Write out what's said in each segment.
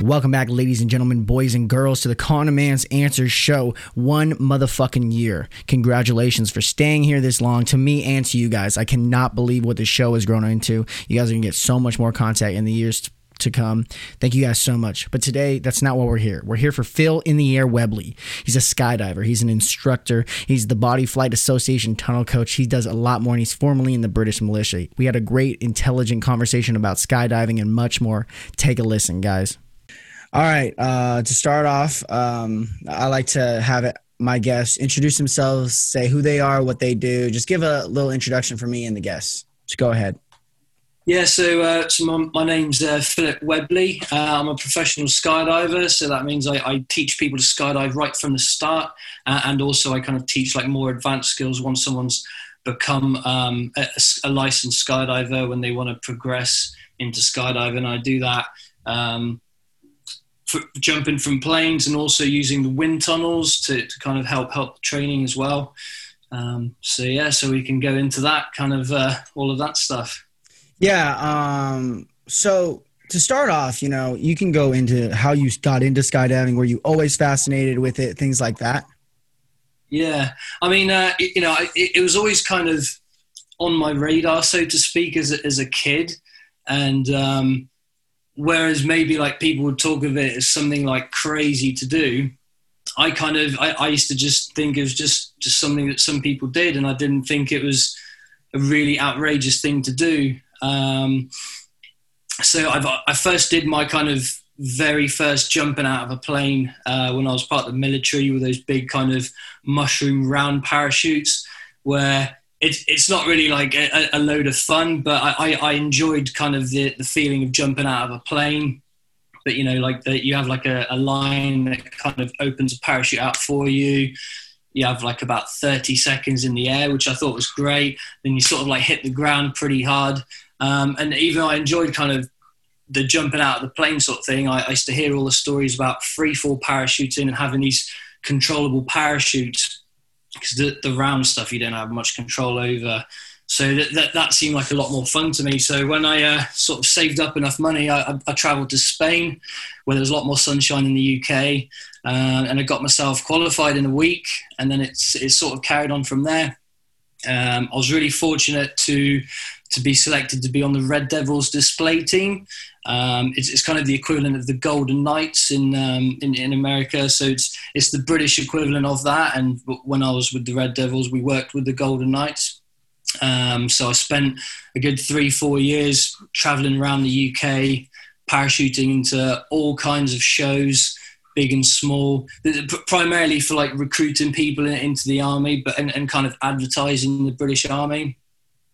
Welcome back, ladies and gentlemen, boys and girls, to the Con Man's Answers show. One motherfucking year. Congratulations for staying here this long. To me and to you guys, I cannot believe what this show has grown into. You guys are gonna get so much more content in the years to come. Thank you guys so much. But today, that's not what we're here. We're here for Phil in the Air Webley. He's a skydiver, he's an instructor, he's the Body Flight Association tunnel coach. He does a lot more, and he's formerly in the British militia. We had a great, intelligent conversation about skydiving and much more. Take a listen, guys. All right. Uh, to start off, um, I like to have it, my guests introduce themselves, say who they are, what they do. Just give a little introduction for me and the guests. Just go ahead. Yeah, so, uh, so my, my name's uh, Philip Webley. Uh, I'm a professional skydiver, so that means I, I, teach people to skydive right from the start, uh, and also I kind of teach like more advanced skills once someone's become um, a, a, licensed skydiver when they want to progress into skydiving. I do that um, jumping from planes and also using the wind tunnels to, to kind of help help training as well. Um, so yeah, so we can go into that kind of uh, all of that stuff. Yeah. Um, so to start off, you know, you can go into how you got into skydiving. Were you always fascinated with it? Things like that. Yeah, I mean, uh, it, you know, it, it, was always kind of on my radar, so to speak, as a, as a kid, and um, whereas maybe like people would talk of it as something like crazy to do i kind of I, I, used to just think it was just just something that some people did and i didn't think it was a really outrageous thing to do. Um, so I've, i first did my kind of very first jumping out of a plane uh, when i was part of the military with those big kind of mushroom round parachutes where it's it's not really like a, a load of fun, but I, I, enjoyed kind of the, the feeling of jumping out of a plane. But you know, like that you have like a, a line that kind of opens a parachute out for you. You have like about 30 seconds in the air, which I thought was great. Then you sort of like hit the ground pretty hard. Um, and even I enjoyed kind of the jumping out of the plane sort of thing, I, I used to hear all the stories about free fall parachuting and having these controllable parachutes because the, the round stuff you don't have much control over. So that, that, that seemed like a lot more fun to me. So when I uh, sort of saved up enough money, I, I, I travelled to Spain, where there's a lot more sunshine in the UK, uh, and I got myself qualified in a week, and then it's it's sort of carried on from there. Um, I was really fortunate to to be selected to be on the Red Devils display team. Um, it's, it's, kind of the equivalent of the Golden Knights in, um, in, in America. So it's it's the British equivalent of that. And when I was with the Red Devils, we worked with the Golden Knights. Um, so I spent a good three four years traveling around the UK, parachuting into all kinds of shows big and small, primarily for like recruiting people into the army, but and, and kind of advertising the British Army.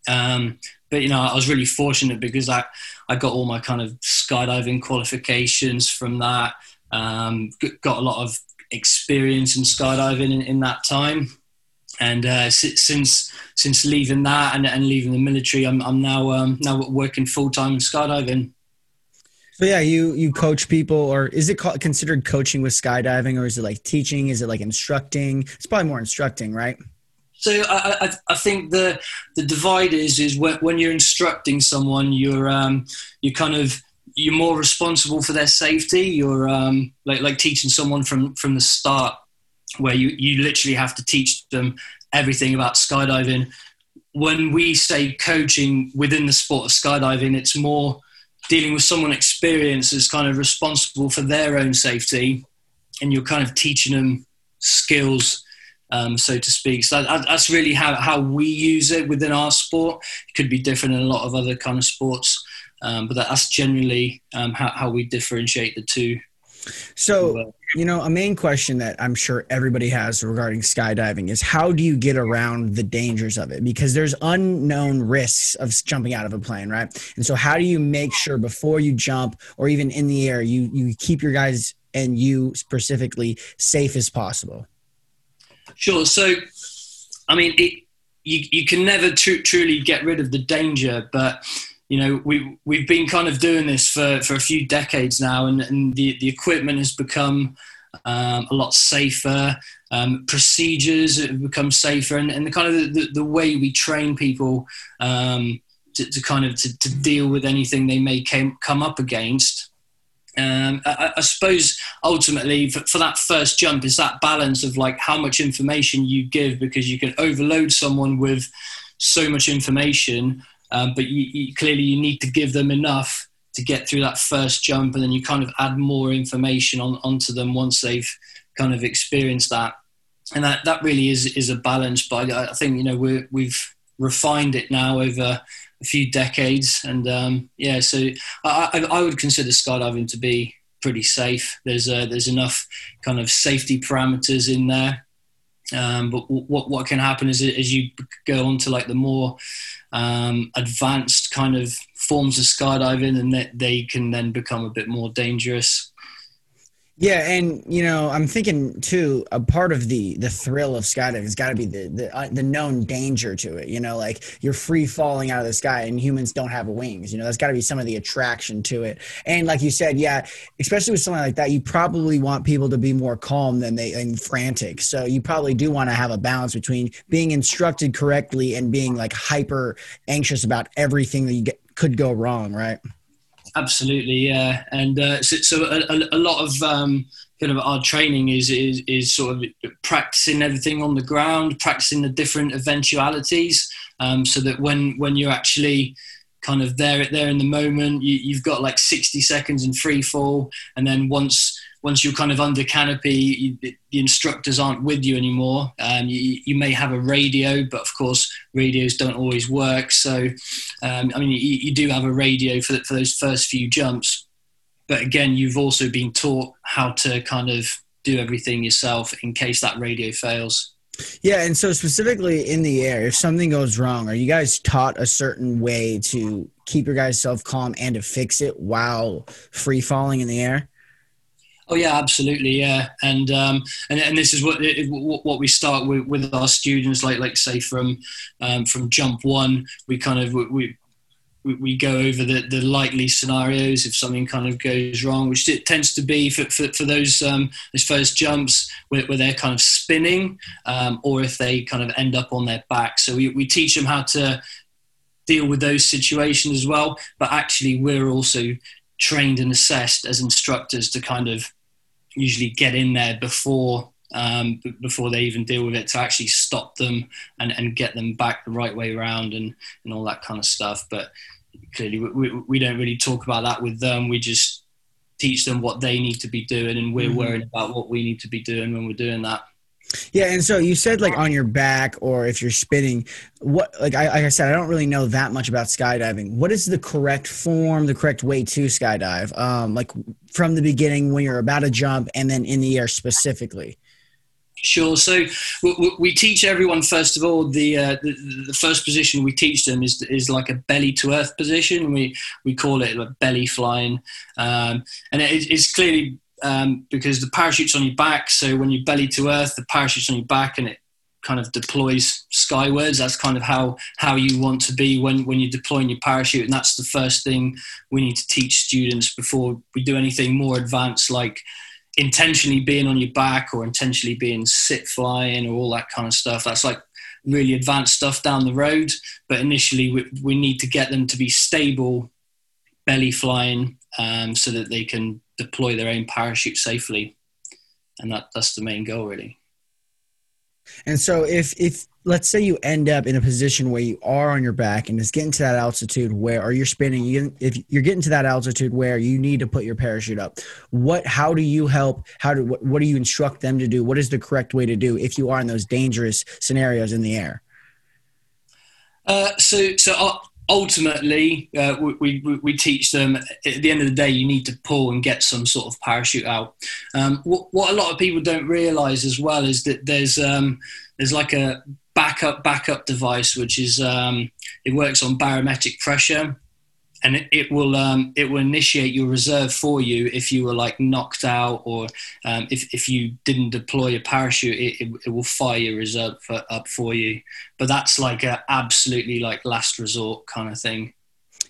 Um, but you know, I was really fortunate because I I got all my kind of skydiving qualifications from that. Um, got a lot of experience in skydiving in, in that time, and uh, since since leaving that and, and leaving the military, I'm I'm now um, now working full time in skydiving. So yeah, you you coach people, or is it called, considered coaching with skydiving, or is it like teaching? Is it like instructing? It's probably more instructing, right? So I, I, I, think the the divide is is when, when you're instructing someone, you're um, you kind of you're more responsible for their safety. You're um, like like teaching someone from from the start, where you you literally have to teach them everything about skydiving. When we say coaching within the sport of skydiving, it's more dealing with someone experienced as kind of responsible for their own safety, and you're kind of teaching them skills um, so to speak. So that, that's really how, how we use it within our sport. It could be different in a lot of other kind of sports, um, but that's generally um, how, how we differentiate the two. So, you know, a main question that I'm sure everybody has regarding skydiving is how do you get around the dangers of it? Because there's unknown risks of jumping out of a plane, right? And so, how do you make sure before you jump or even in the air, you you keep your guys and you specifically safe as possible? Sure. So, I mean, it, you you can never tr- truly get rid of the danger, but you know we we've been kind of doing this for, for a few decades now, and, and the the equipment has become um, a lot safer. Um, procedures have become safer, and, and the kind of the, the way we train people um, to, to, kind of to, to, deal with anything they may came, come up against um, I, I, suppose ultimately for, for, that first jump is that balance of like how much information you give because you can overload someone with so much information, um, but you, you, clearly you need to give them enough to get through that first jump, and then you kind of add more information on, onto them once they've kind of experienced that, and that that really is is a balance. But I, I think you know we we've refined it now over a few decades, and um, yeah, so I, I, would consider skydiving to be pretty safe. There's uh, there's enough kind of safety parameters in there. Um, but what what can happen is as you go on to like the more um, advanced kind of forms of skydiving, and that they can then become a bit more dangerous. Yeah, and you know, I'm thinking too. A part of the the thrill of skydiving has got to be the the, uh, the known danger to it. You know, like you're free falling out of the sky, and humans don't have wings. You know, that's got to be some of the attraction to it. And like you said, yeah, especially with something like that, you probably want people to be more calm than they and frantic. So you probably do want to have a balance between being instructed correctly and being like hyper anxious about everything that you get could go wrong, right? Absolutely, yeah. And uh, so, so a, a, lot of um, kind of our training is, is is sort of practicing everything on the ground, practicing the different eventualities, um, so that when when you're actually kind of there there in the moment, you, you've got like 60 seconds in free fall, and then once once you're kind of under canopy, you, the instructors aren't with you anymore. Um, you, you, may have a radio, but of course, radios don't always work. So, um, I mean, you, you, do have a radio for, for those first few jumps. But again, you've also been taught how to kind of do everything yourself in case that radio fails. Yeah, and so specifically in the air, if something goes wrong, are you guys taught a certain way to keep your guys self calm and to fix it while free falling in the air? Oh yeah, absolutely, yeah, and um, and and this is what what we start with with our students, like like say from um, from jump one, we kind of we we go over the, the likely scenarios if something kind of goes wrong, which it tends to be for, for, for those um, those first jumps where, where they're kind of spinning, um, or if they kind of end up on their back. So we, we teach them how to deal with those situations as well. But actually, we're also trained and assessed as instructors to kind of usually get in there before um, before they even deal with it to actually stop them and, and get them back the right way around and, and all that kind of stuff. But clearly, we, we don't really talk about that with them. We just teach them what they need to be doing, and we're mm-hmm. worried about what we need to be doing when we're doing that. Yeah, and so you said like on your back or if you're spinning, what like I like I said, I don't really know that much about skydiving. What is the correct form, the correct way to skydive? Um, like from the beginning when you're about to jump and then in the air specifically. Sure. So we, teach everyone first of all the, uh, the, the first position we teach them is is like a belly to earth position. We we call it like belly flying, um, and it, it's clearly um, because the parachute's on your back. So when you belly to earth, the parachute's on your back and it kind of deploys skywards. That's kind of how how you want to be when when you're deploying your parachute, and that's the first thing we need to teach students before we do anything more advanced, like intentionally being on your back or intentionally being sit flying or all that kind of stuff. That's like really advanced stuff down the road. But initially, we, we need to get them to be stable, belly flying, um, so that they can deploy their own parachute safely, and that that's the main goal really. And so, if if let's say you end up in a position where you are on your back and it's getting to that altitude where, or you're spinning, you if you're getting to that altitude where you need to put your parachute up, what? How do you help? How do what, what do you instruct them to do? What is the correct way to do if you are in those dangerous scenarios in the air? Uh, so, so uh, ultimately, uh, we, we, we, teach them at the end of the day, you need to pull and get some sort of parachute out. Um, what, what, a lot of people don't realize as well is that there's, um, there's like a backup backup device, which is, um, it works on barometric pressure and it, it will um, it will initiate your reserve for you if you were like knocked out or um, if, if you didn't deploy a parachute it, it, it will fire your reserve for, up for you but that's like a absolutely like last resort kind of thing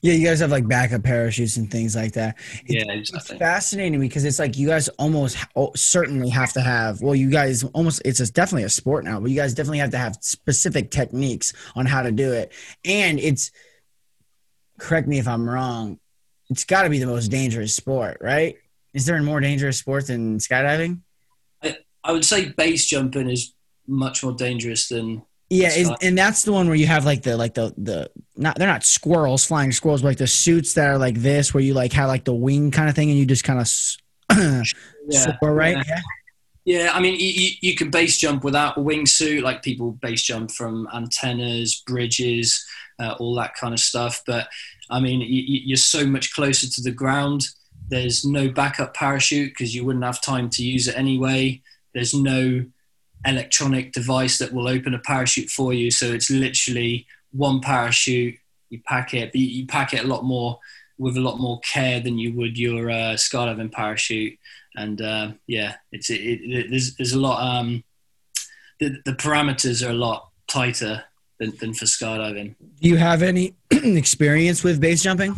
yeah, you guys have like backup parachutes and things like that. It's, yeah, exactly. It's fascinating because it's like you guys almost certainly have to have. Well, you guys almost it's a, definitely a sport now, but you guys definitely have to have specific techniques on how to do it, and it's correct me if I'm wrong, it's got to be the most dangerous sport, right? Is there a more dangerous sport than skydiving? I, I would say base jumping is much more dangerous than Yeah, is, and that's the one where you have like the like the the not they're not squirrels flying squirrels, but like the suits that are like this, where you like have like the wing kind of thing, and you just kind of yeah, soar, right? yeah. Yeah. I mean, you, you- you can base jump without a wingsuit, like people base jump from antennas, bridges, uh, all that kind of stuff. But I mean, you, you- you're so much closer to the ground. There's no backup parachute because you wouldn't have time to use it anyway. There's no electronic device that will open a parachute for you. So it's literally one parachute. You pack it, but you, you pack it a lot more with a lot more care than you would your uh, skydiving parachute and uh, yeah, it's it, it, there's there's a lot. Um, the the parameters are a lot tighter than, than for skydiving. Do you have any experience with base jumping?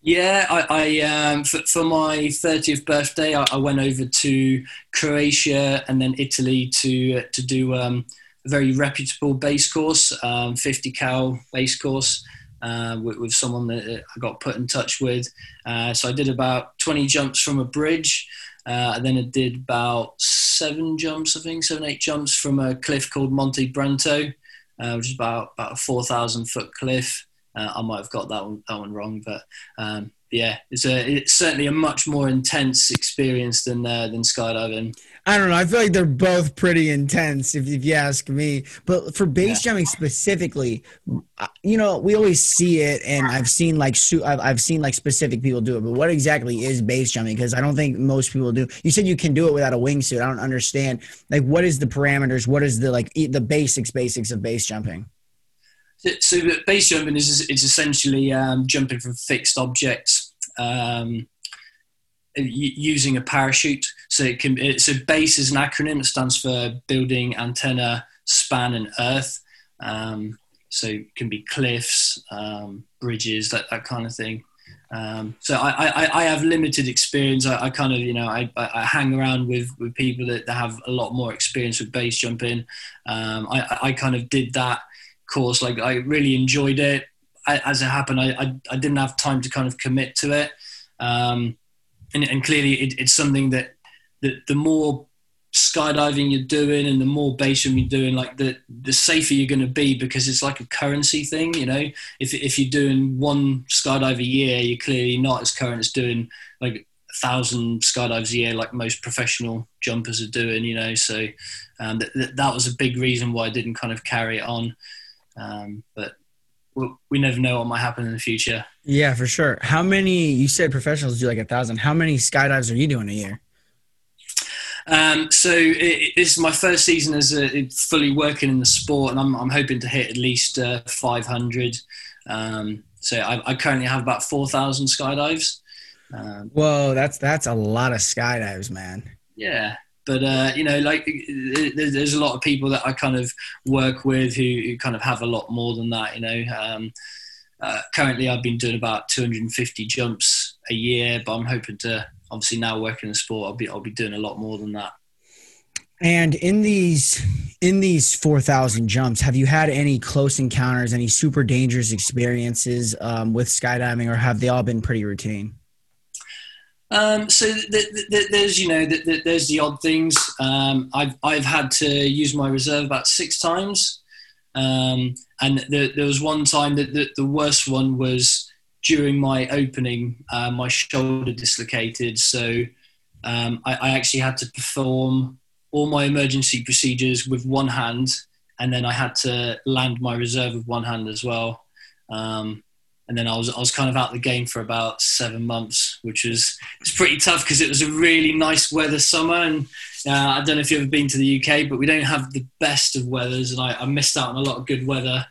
Yeah, I, I um, for, for my 30th birthday, I, I went over to Croatia and then Italy to to do um, a very reputable base course, um, 50 cal base course. Uh, with, with someone that I got put in touch with. Uh, so I did about 20 jumps from a bridge, uh, and then I did about seven jumps, I think, seven, eight jumps from a cliff called Monte Brento, uh, which is about, about a 4,000 foot cliff. Uh, I might have got that one, that one wrong, but um, yeah, it's, a, it's certainly a much more intense experience than, uh, than skydiving. I don't know. I feel like they're both pretty intense, if, if you ask me. But for base jumping specifically, uh, you know, we always see it, and I've seen like I've, I've seen like specific people do it. But what exactly is base jumping? Because I don't think most people do. You said you can do it without a wingsuit. I don't understand. Like, what is the parameters? What is the like the basics basics of base jumping? So, so base jumping is, is essentially um, jumping from fixed objects. Um, using a parachute. So it can. It, so base is an acronym. It stands for building, antenna, span, and earth. Um, so it can be cliffs, um, bridges, that that kind of thing. Um, so I, I, I have limited experience. I, I kind of you know I, I hang around with, with people that, that have a lot more experience with base jumping. Um, I, I- kind of did that course. Like I really enjoyed it. As it happened, I, I I didn't have time to kind of commit to it. Um, and, and clearly it, it's something that, that the more skydiving you're doing and the more base jumping you're doing, like the the safer you're going to be because it's like a currency thing. You know, if if you're doing one skydive a year, you're clearly not as current as doing like a thousand skydives a year, like most professional jumpers are doing. You know, so um, that that that was a big reason why I didn't kind of carry it on. Um, but we, we never know what might happen in the future. Yeah, for sure. How many? You said professionals do like a thousand. How many skydives are you doing a year? Um, so it, this is my first season as a, fully working in the sport, and I'm, I'm hoping to hit at least uh, 500. Um, so I, I currently have about 4,000 skydives. Um, Whoa, that's that's a lot of skydives, man. yeah, but uh, you know, like there- there's a lot of people that I kind of work with who, who kind of have a lot more than that. You know, um, uh, currently I've been doing about 250 jumps a year, but I'm hoping to obviously now working in the sport, I'll be I'll be doing a lot more than that. And in these in these four thousand jumps, have you had any close encounters, any super dangerous experiences um, with skydiving, or have they all been pretty routine? Um, so th- th- th- there's you know th- th- there's the odd things. Um, I've I've had to use my reserve about six times, um, and the, there was one time that the, the worst one was during my opening. Uh, my shoulder dislocated, so um, I, I actually had to perform all my emergency procedures with one hand, and then I had to land my reserve with one hand as well. Um, and then I was I was kind of out of the game for about seven months, which was it's pretty tough because it was a really nice weather summer, and uh, I don't know if you've ever been to the UK, but we don't have the best of weathers, and I, I missed out on a lot of good weather.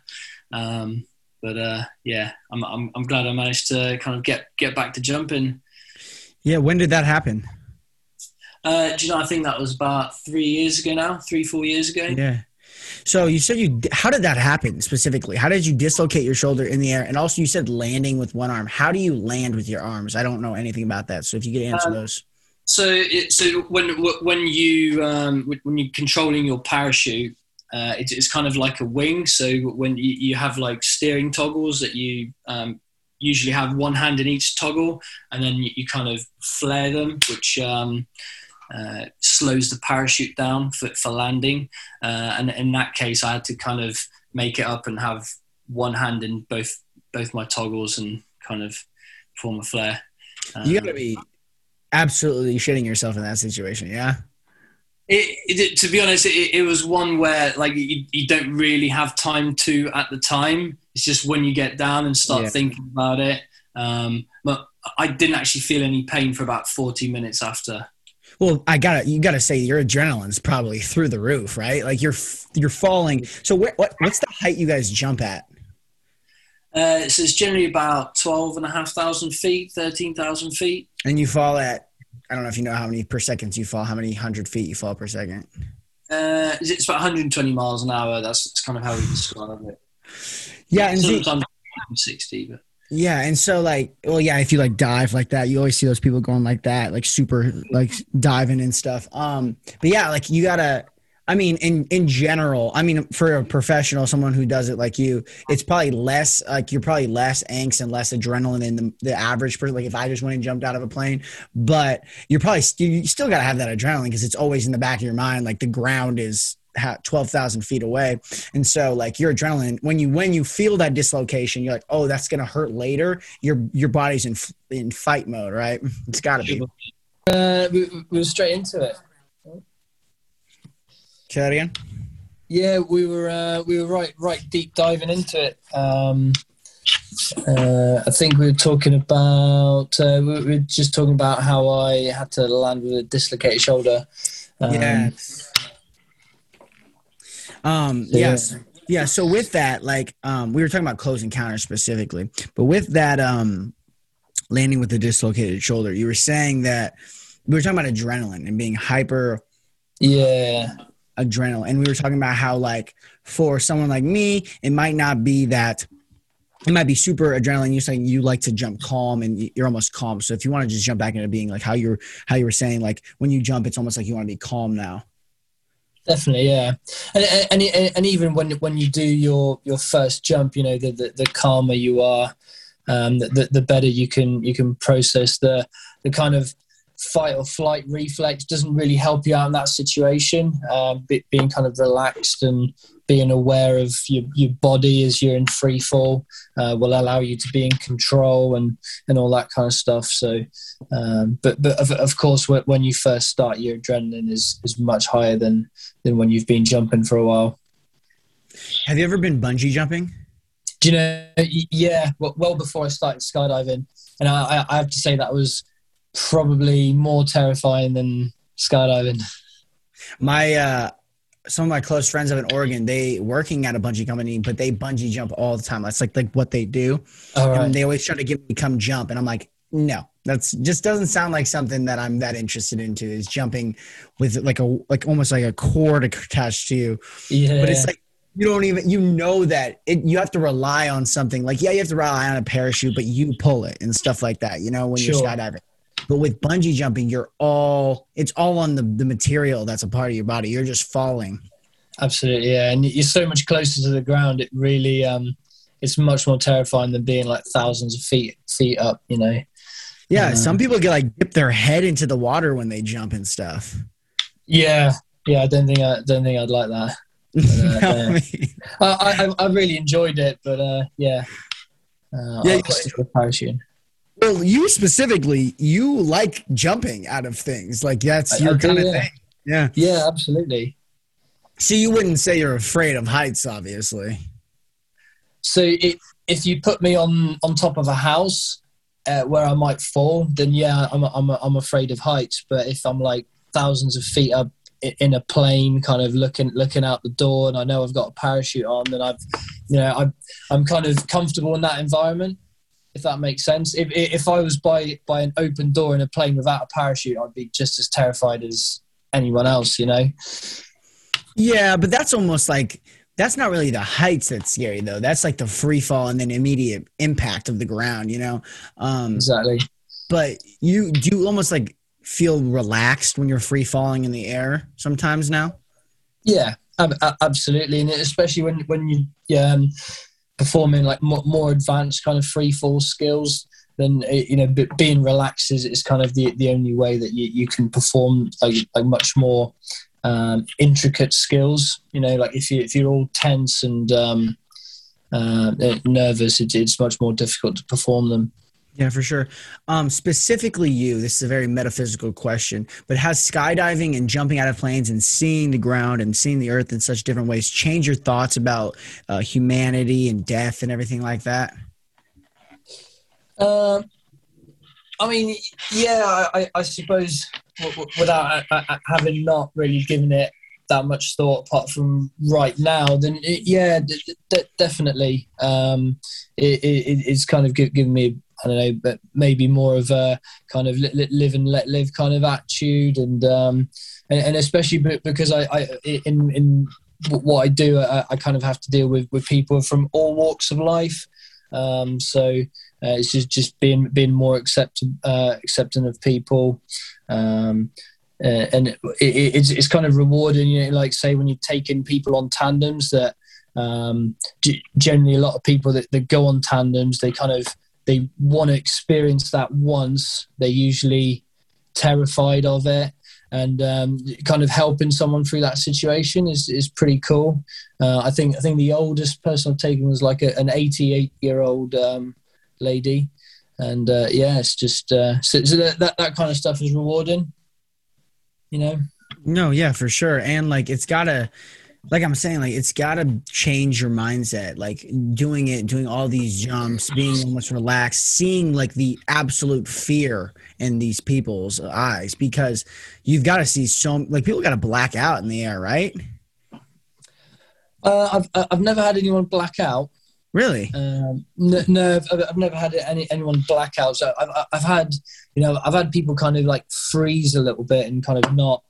Um, but uh, yeah, I'm, I'm I'm glad I managed to kind of get get back to jumping. Yeah, when did that happen? Uh, do you know? I think that was about three years ago now, three four years ago. Yeah. So you said you. How did that happen specifically? How did you dislocate your shoulder in the air? And also, you said landing with one arm. How do you land with your arms? I don't know anything about that. So if you could answer Um, those. So, it, so when when you um, when you're controlling your parachute, uh, it's, it's kind of like a wing. So when you, you have like steering toggles that you um, usually have one hand in each toggle, and then you, you kind of flare them, which um, uh, slows the parachute down for, for landing. Uh, and in that case, I had to kind of make it up and have one hand in both both my toggles and kind of form a flare. Um, you got to be absolutely shitting yourself in that situation, yeah. It, it, to be honest, it, it, was one where like you, you, don't really have time to at the time. It's just when you get down and start yeah. thinking about it. Um, but I didn't actually feel any pain for about 40 minutes after. Well, I gotta you gotta say your adrenaline's probably through the roof, right? Like you're you're falling. So what, what what's the height you guys jump at? Uh, so it's generally about 12 and a half thousand feet, 13,000 feet. And you fall at I don't know if you know how many per seconds you fall, how many hundred feet you fall per second. Uh, it's about 120 miles an hour. That's, that's kind of how we describe it. Yeah, and sometimes see, 60, but. Yeah, and so like, well, yeah, if you like dive like that, you always see those people going like that, like super like diving and stuff. Um, but yeah, like you gotta I mean, in in general, I mean, for a professional, someone who does it like you, it's probably less like you're probably less angst and less adrenaline than the, the average person. Like if I just went and jumped out of a plane, but you're probably you still got to have that adrenaline because it's always in the back of your mind. Like the ground is 12,000 feet away. And so like your adrenaline, when you, when you feel that dislocation, you're like, oh, that's going to hurt later. Your, your body's in, in fight mode, right? It's gotta be. Uh, we, we were straight into it. Say that again. Yeah, we were uh, we were right right deep diving into it. Um, uh, I think we were talking about uh, we were just talking about how I had to land with a dislocated shoulder. Um, yeah. Um, yes. Yeah. yeah. So with that, like, um, we were talking about close encounter specifically, but with that, um, landing with a dislocated shoulder, you were saying that we were talking about adrenaline and being hyper. Yeah adrenaline. And we were talking about how, like, for someone like me, it might not be that it might be super adrenaline. You're saying you like to jump calm and you're almost calm. So if you want to just jump back into being like how you're how you were saying, like when you jump, it's almost like you want to be calm now. Definitely, yeah, and, and and even when when you do your your first jump, you know, the the, the calmer you are, um, the, the better you can you can process the the kind of fight or flight reflex doesn't really help you out in that situation. Um, being kind of relaxed and being aware of your, your body as you're in free fall uh, will allow you to be in control and, and all that kind of stuff. So, um, but but of, of course, when you first start, your adrenaline is is much higher than than when you've been jumping for a while. Have you ever been bungee jumping? Do you know? Yeah, well, before I started skydiving, and I, I have to say that was probably more terrifying than skydiving. My uh, some of my close friends up in Oregon, they working at a bungee company, but they bungee jump all the time. That's like like what they do. And they always try to get me to come jump, and I'm like, no, that's just doesn't sound like something that I'm that interested into. Is jumping with like a like almost like a cord attached to you. Yeah. But it's like you don't even you know that it, you have to rely on something like yeah you have to rely on a parachute but you pull it and stuff like that you know when sure. you're skydiving but with bungee jumping, you're all it's all on the, the material that's a part of your body. You're just falling. Absolutely, yeah. And you're so much closer to the ground. It really um it's much more terrifying than being like thousands of feet feet up, you know. Yeah, uh, some people get like dip their head into the water when they jump and stuff. Yeah, yeah. I don't think I don't think I'd like that. But, uh, yeah. I, I, I really enjoyed it, but uh, yeah, uh, yeah, I'll parachute. Well, you specifically, you like jumping out of things. Like that's your kind of yeah. thing. Yeah. Yeah, absolutely. So you wouldn't say you're afraid of heights, obviously. So it, if you put me on on top of a house uh, where I might fall, then yeah, I'm I'm I'm afraid of heights. But if I'm like thousands of feet up in a plane, kind of looking looking out the door, and I know I've got a parachute on, then I've, you know, I'm I'm kind of comfortable in that environment if that makes sense. If if I was by by an open door in a plane without a parachute, I'd be just as terrified as anyone else. You know. Yeah, but that's almost like that's not really the heights that's scary though. That's like the free fall and then immediate impact of the ground. You know. Um, exactly. But you do you almost like feel relaxed when you're free falling in the air sometimes now. Yeah, absolutely, and especially when when you um, performing like more, advanced kind of free fall skills then uh, you know being relaxed is, is kind of the, the only way that you, you can perform like, like much more um, intricate skills. You know like if you if you're all tense and um, uh, nervous it, it's much more difficult to perform them yeah, for sure. Um, specifically, you. This is a very metaphysical question, but has skydiving and jumping out of planes and seeing the ground and seeing the earth in such different ways changed your thoughts about uh, humanity and death and everything like that? Um, I mean, yeah, I, I suppose without uh, uh, having not really given it that much thought apart from right now, then it, yeah, d- d- definitely, um, it, it, it's kind of given me I don't know, but maybe more of a kind of live and let live kind of attitude, and um, and, and, especially because I, I in in what I do, I, I, kind of have to deal with with people from all walks of life. Um, so uh, it's just just being being more accepting uh, accepting of people. Um, uh, and it, it, it's it's kind of rewarding, you know, like say when you're taking people on tandems that um, generally a lot of people that, that go on tandems they kind of they want to experience that once. They're usually terrified of it, and um, kind of helping someone through that situation is, is pretty cool. Uh, I think I think the oldest person I've taken was like a, an 88 year old um, lady, and uh, yeah, it's just uh, so, so that, that that kind of stuff is rewarding. You know. No, yeah, for sure, and like it's gotta like I'm saying, like it's got to change your mindset. Like doing it, doing all these jumps, being almost relaxed, seeing like the absolute fear in these people's eyes, because you've got to see so like people got to black out in the air, right? Uh, I've uh, I've never had anyone black out. Really? Um, no, no I've, I've, never had any anyone black out. So I've I've had you know I've had people kind of like freeze a little bit and kind of not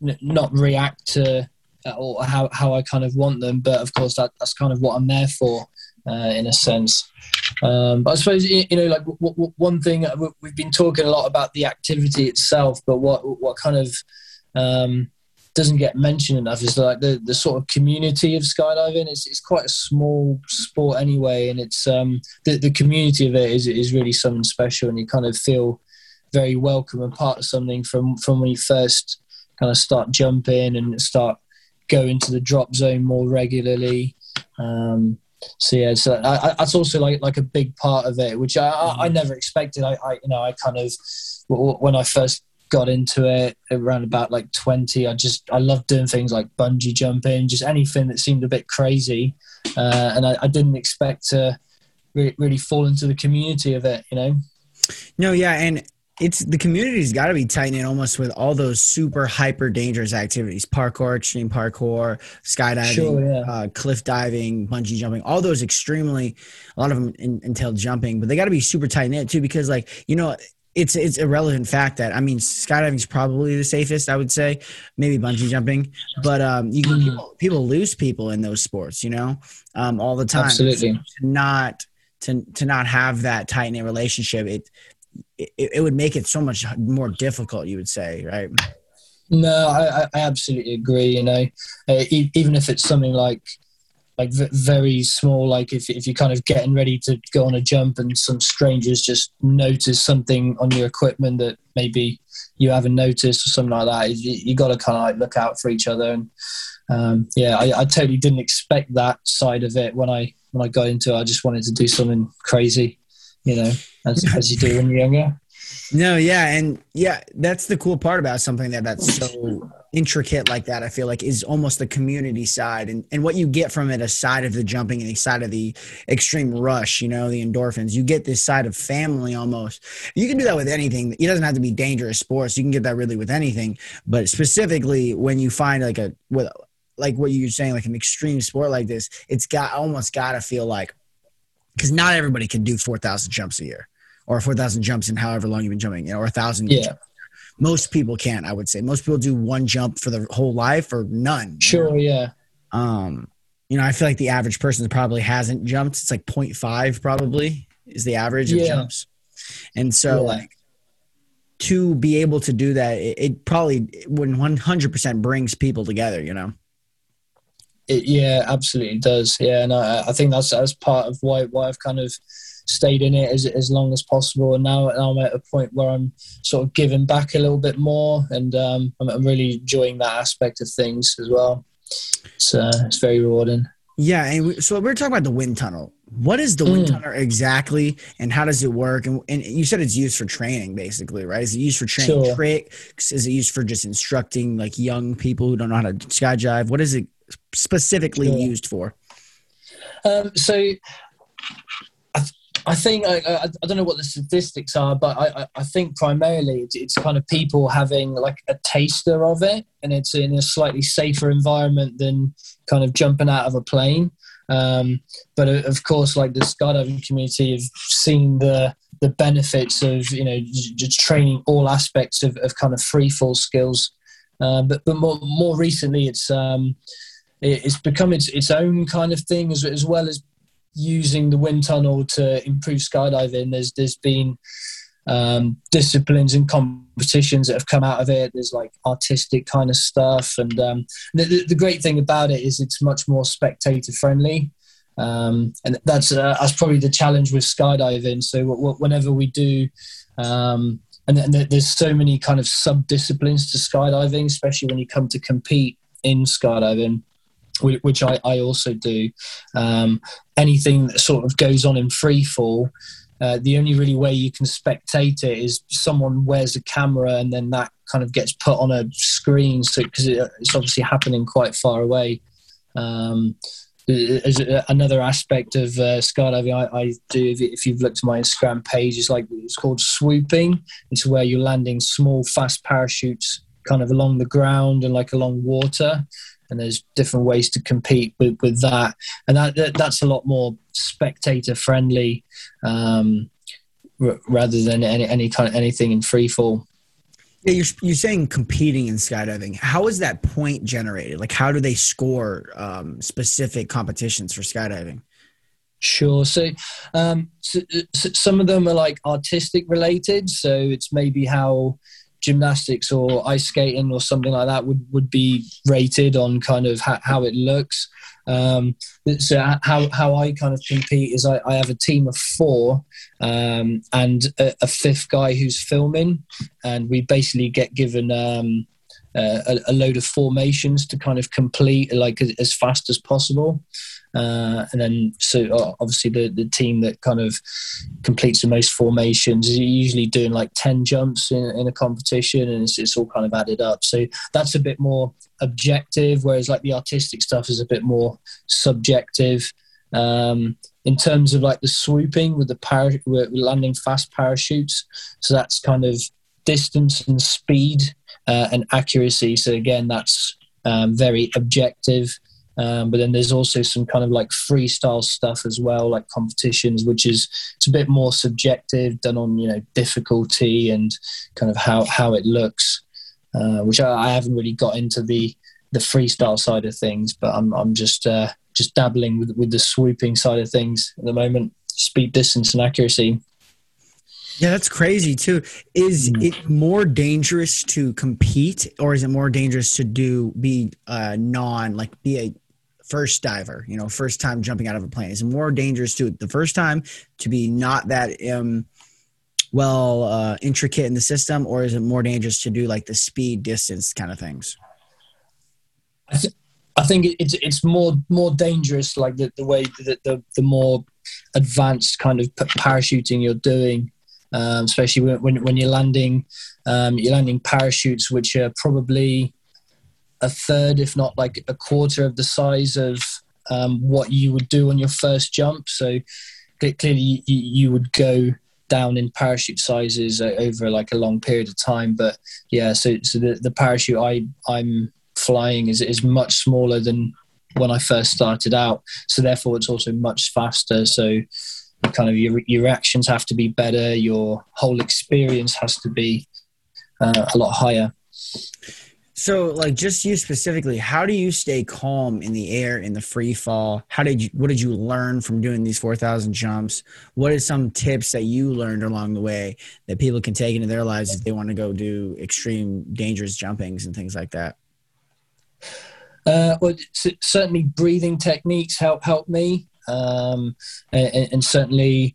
not react to or how, how I kind of want them. But of course, that, that's kind of what I'm there for, uh, in a sense. Um, but I suppose you know, like w- w- one thing uh, we've been talking a lot about the activity itself, but what what kind of um, doesn't get mentioned enough is like the, the sort of community of skydiving. It's, it's quite a small sport anyway, and it's um, the, the community of it is is really something special, and you kind of feel very welcome and part of something from from when you first kind of start jumping and start go into the drop zone more regularly. Um, so yeah, so I, I, that's also like like a big part of it, which I, I, I never expected. I, I, you know I kind of when I first got into it around about like 20 i just i loved doing things like bungee jumping just anything that seemed a bit crazy uh, and I, I, didn't expect to re- really fall into the community of it you know no yeah and it's the community's got to be tightening almost with all those super hyper dangerous activities parkour extreme parkour skydiving sure, yeah. uh, cliff diving bungee jumping all those extremely a lot of them in, entail jumping but they got to be super tight knit too because like you know it's it's a relevant fact that I mean skydiving is probably the safest I would say maybe bungee jumping but um you can mm-hmm. people, people, lose people in those sports you know um all the time absolutely so to not to to not have that tight knit relationship it it, it would make it so much more difficult. You would say, right? No, I, I absolutely agree. You know, uh, even if it's something like like v- very small, like if if you're kind of getting ready to go on a jump and some strangers just notice something on your equipment that maybe you haven't noticed or something like that, you, you got to kind of like look out for each other. And um, yeah, I, I totally didn't expect that side of it when I when I got into it. I just wanted to do something crazy you know, as, as you do when you're younger. No, yeah, and yeah, that's the cool part about something that that's so intricate like that. I feel like is almost the community side, and and what you get from it aside of the jumping and aside of the extreme rush, you know, the endorphins, you get this side of family almost. You can do that with anything. It doesn't have to be dangerous sports. You can get that really with anything, but specifically when you find like a with like what you're saying, like an extreme sport like this, it's got almost got to feel like because not everybody can do 4,000 jumps a year or 4,000 jumps in however long you've been jumping, you know, or a thousand. Yeah. Most people can't, I would say. Most people do one jump for the whole life or none. Sure. Yeah. Um, you know, I feel like the average person probably hasn't jumped. It's like 0.5 probably is the average of jumps. And so yeah. like to be able to do that, it, it probably when 100% brings people together, you know? It, yeah, absolutely does. Yeah, and I, I think that's that's part of why why I've kind of stayed in it as as long as possible. And now, now I'm at a point where I'm sort of giving back a little bit more, and um, I'm, I'm, really enjoying that aspect of things as well. So it's very rewarding. Yeah, and we, so we're talking about the wind tunnel. What is the mm. wind tunnel exactly, and how does it work? And, and, you said it's used for training, basically, right? Is it used for training sure. tricks? Is it used for just instructing like young people who don't know how to skydive? What is it specifically used for? Um, so I think I, I, I, don't know what the statistics are, but I, I think primarily it's, it's, kind of people having like a taster of it, and it's in a slightly safer environment than kind of jumping out of a plane. Um, but uh, of course, like the skydiving community have seen the the benefits of you know just training all aspects of, of kind of free fall skills. Uh, but but more more recently, it's um, it's become its its own kind of thing as as well as using the wind tunnel to improve skydiving. There's there's been um, disciplines and competitions that have come out of it. There's like artistic kind of stuff, and um, the, the, great thing about it is it's much more spectator friendly. Um, and that's uh, that's probably the challenge with skydiving. So w- w- whenever we do, um, and, and there's so many kind of sub disciplines to skydiving, especially when you come to compete in skydiving which I, I also do. Um, anything that sort of goes on in free fall, uh, the only really way you can spectate it is someone wears a camera and then that kind of gets put on a screen. So because it, it's obviously happening quite far away. Um, as another aspect of uh, skydiving I, I, do if you've looked at my instagram page it's like it's called swooping it's where you're landing small fast parachutes kind of along the ground and like along water and there's different ways to compete with, with that and that, that that's a lot more spectator friendly um, r- rather than any, any kind of anything in free fall yeah, you're, you're saying competing in skydiving. How is that point generated? Like, how do they score um, specific competitions for skydiving? Sure. So, um, so, so, some of them are like artistic related. So it's maybe how gymnastics or ice skating or something like that would, would be rated on kind of how, how it looks. Um, so how, how I kind of compete is I, I have a team of four um, and a, a, fifth guy who's filming, and we basically get given um, a, a, load of formations to kind of complete like as fast as possible. Uh, and then, so uh, obviously, the, the team that kind of completes the most formations is usually doing like 10 jumps in, in a competition, and it's, it's all kind of added up. So that's a bit more objective, whereas like the artistic stuff is a bit more subjective. Um, in terms of like the swooping with the para- with landing fast parachutes, so that's kind of distance and speed uh, and accuracy. So again, that's um, very objective. Um, but then there's also some kind of like freestyle stuff as well, like competitions, which is it's a bit more subjective, done on you know difficulty and kind of how how it looks, uh, which I, I, haven't really got into the the freestyle side of things, but I'm I'm just uh, just dabbling with with the swooping side of things at the moment, speed, distance, and accuracy. Yeah, that's crazy too. Is mm. it more dangerous to compete, or is it more dangerous to do be uh, non like be a first diver, you know, first time jumping out of a plane? Is it more dangerous to the first time to be not that um, well uh, intricate in the system, or is it more dangerous to do like the speed, distance kind of things? I, th- I think it's it's more more dangerous, like the, the way that the the more advanced kind of parachuting you're doing, um, especially when, when, when you're landing um, you're landing parachutes which are probably a third, if not like a quarter of the size of um, what you would do on your first jump. So clearly, you, you would go down in parachute sizes over like a long period of time. But yeah, so so the, the parachute I I'm flying is is much smaller than when I first started out. So therefore, it's also much faster. So kind of your your reactions have to be better. Your whole experience has to be uh, a lot higher. So, like, just you specifically, how do you stay calm in the air in the free fall? How did you? What did you learn from doing these four thousand jumps? What are some tips that you learned along the way that people can take into their lives if they want to go do extreme, dangerous jumpings and things like that? Uh, well, certainly breathing techniques help help me, um, and, and, certainly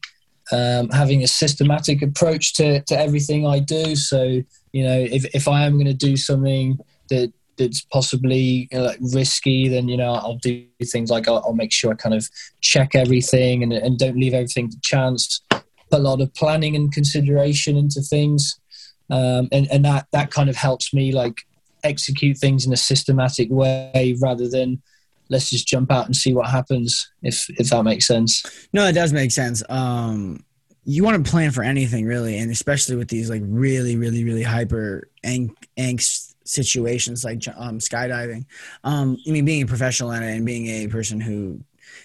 um, having a systematic approach to, to everything I do. So you know, if if I am going to do something that that's possibly you know, like risky, then you know I'll do things like I'll, I'll, make sure I kind of check everything and, and don't leave everything to chance. Put a lot of planning and consideration into things, um, and and that that kind of helps me like execute things in a systematic way rather than let's just jump out and see what happens if if that makes sense. No it does make sense. Um you want to plan for anything really and especially with these like really really really hyper ang- angst situations like um, skydiving um, i mean being a professional in it and being a person who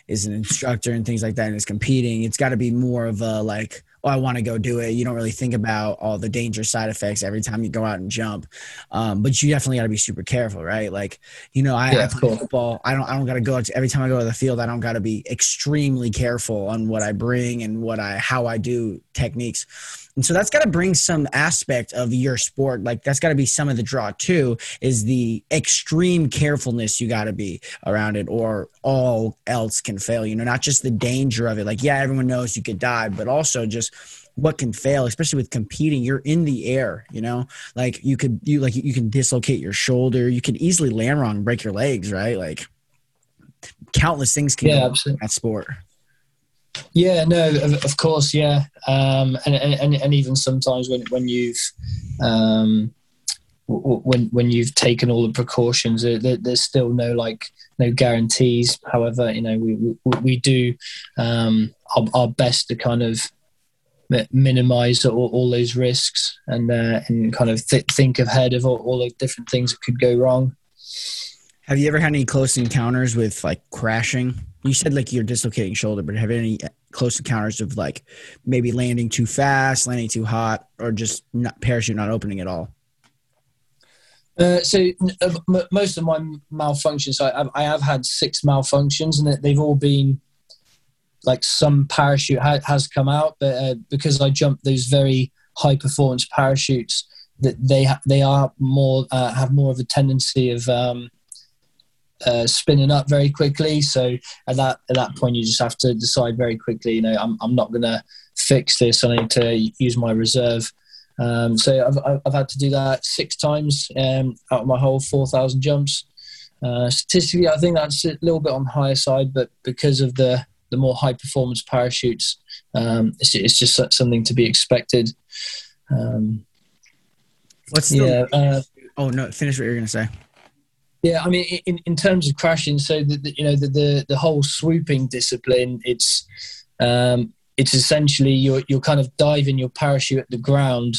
is an instructor and things like that and is competing it's got to be more of a like oh, I want to go do it. You don't really think about all the dangerous side effects every time you go out and jump. Um, but you definitely got to be super careful, right? Like, you know, I, yeah, I play cool. football. I don't, I don't got to go to, every time I go to the field. I don't got to be extremely careful on what I bring and what I, how I do techniques. And so that's got to bring some aspect of your sport. Like that's got to be some of the draw too, is the extreme carefulness you got to be around it or all else can fail, you know, not just the danger of it. Like, yeah, everyone knows you could die, but also just what can fail, especially with competing. You're in the air, you know, like you could, you like, you can dislocate your shoulder. You can easily land wrong, and break your legs, right? Like countless things can yeah, absolutely. that sport. Yeah, no, of, of course, yeah, um, and, and and even sometimes when when you've um, when when you've taken all the precautions, there, there's still no like no guarantees. However, you know we we, we do um, our, our, best to kind of minimize all, all those risks and uh, and kind of th- think ahead of all, all the different things that could go wrong. Have you ever had any close encounters with like crashing? You said like you're dislocating shoulder, but have any close encounters of like maybe landing too fast, landing too hot, or just not parachute not opening at all? Uh, so uh, m- most of my malfunctions, I, I, have had six malfunctions, and they've all been like some parachute ha- has come out, but uh, because I jumped those very high performance parachutes, that they ha- they are more uh, have more of a tendency of um, uh, spinning up very quickly. So at that at that point, you just have to decide very quickly. You know, I'm I'm not going to fix this. I need to use my reserve. Um, so I've I've had to do that six times um, out of my whole four thousand jumps. Uh, statistically, I think that's a little bit on the higher side, but because of the the more high performance parachutes, um, it's, it's, just something to be expected. Um, What's the? Yeah, uh, oh no! Finish what you're going to say. Yeah, I mean, in, in terms of crashing, so the, the you know the, the, the whole swooping discipline, it's um, it's essentially you're you're kind of diving your parachute at the ground,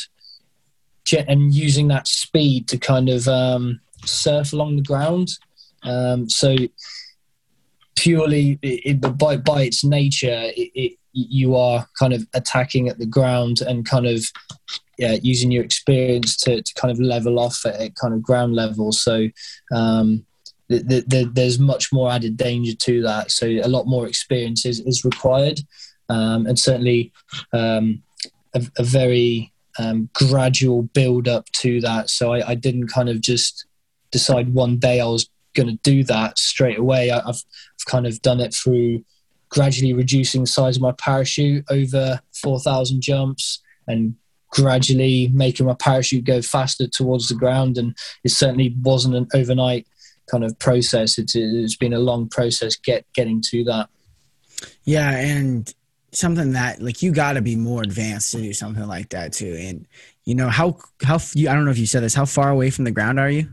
and using that speed to kind of um, surf along the ground. Um, so purely it, by by its nature, it, it, you are kind of attacking at the ground and kind of yeah, using your experience to, to kind of level off at, at kind of ground level. So um, the, the, there's much more added danger to that. So a lot more experience is, is required, um, and certainly um, a, a, very um, gradual build up to that. So I, I, didn't kind of just decide one day I was going to do that straight away. I, I've, I've kind of done it through gradually reducing the size of my parachute over 4,000 jumps and gradually making my parachute go faster towards the ground. And it certainly wasn't an overnight kind of process. It's, it's been a long process get getting to that. Yeah, and something that like you got to be more advanced to do something like that too. And you know how how I don't know if you said this. How far away from the ground are you?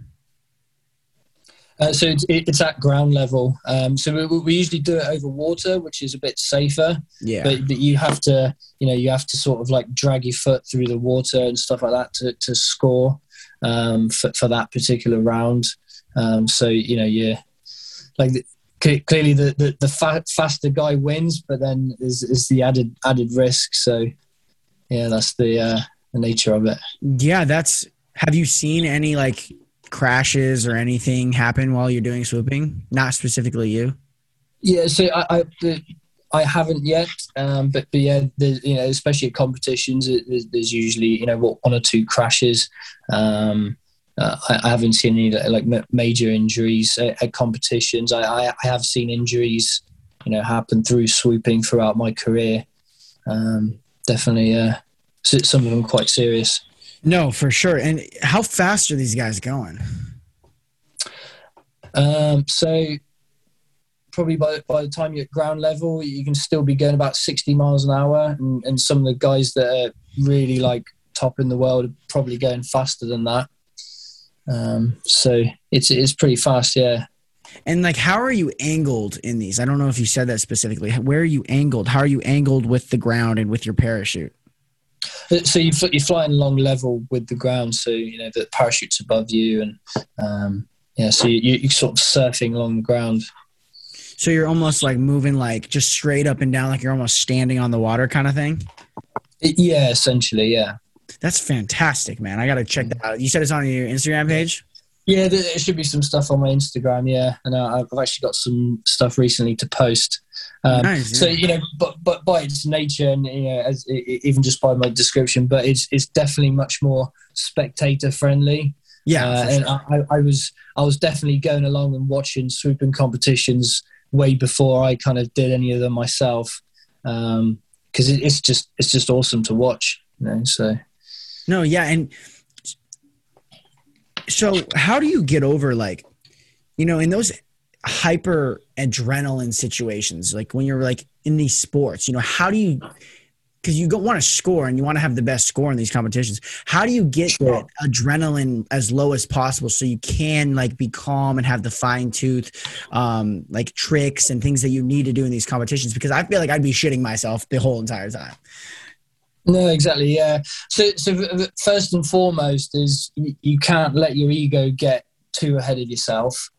Uh, so it's, it's, at ground level. Um, so we, we, usually do it over water, which is a bit safer. Yeah. But, but, you have to, you know, you have to sort of like drag your foot through the water and stuff like that to, to score um, for, for that particular round. Um, so you know, you like the, clearly the the, the fa- faster guy wins, but then is is the added added risk. So yeah, that's the uh, the nature of it. Yeah, that's. Have you seen any like crashes or anything happen while you're doing swooping? Not specifically you. Yeah, so I I, I haven't yet, um, but but yeah, you know, especially at competitions, there's, there's, usually you know one or two crashes. Um, uh, I, I, haven't seen any like major injuries at, at competitions. I, I, I, have seen injuries, you know, happen through swooping throughout my career. Um, definitely, uh, some of them quite serious. No, for sure. And how fast are these guys going? Um, so probably by, by the time you're at ground level, you can still be going about 60 miles an hour. And, and some of the guys that are really like top in the world are probably going faster than that. Um, so it's, it's pretty fast. Yeah. And like, how are you angled in these? I don't know if you said that specifically. Where are you angled? How are you angled with the ground and with your parachute? So you, you're flying along level with the ground, so you know the parachute's above you, and um, yeah, so you, you're sort of surfing along the ground. So you're almost like moving like just straight up and down, like you're almost standing on the water, kind of thing. Yeah, essentially, yeah. That's fantastic, man. I got to check that out. You said it's on your Instagram page. Yeah, there should be some stuff on my Instagram. Yeah, and I've actually got some stuff recently to post. Um, nice, so you know, but but by its nature, and you know, as even just by my description, but it's it's definitely much more spectator friendly. Yeah, uh, and I, I, was I was definitely going along and watching swooping competitions way before I kind of did any of them myself, because um, it, it's just it's just awesome to watch. You know, so no, yeah, and so how do you get over like, you know, in those hyper adrenaline situations, like when you're like in these sports, you know, how do you because you want to score and you want to have the best score in these competitions. How do you get sure. that adrenaline as low as possible so you can like be calm and have the fine tooth, um, like tricks and things that you need to do in these competitions? Because I feel like I'd be shitting myself the whole entire time. No, exactly. Yeah. So, so first and foremost is you can't let your ego get too ahead of yourself.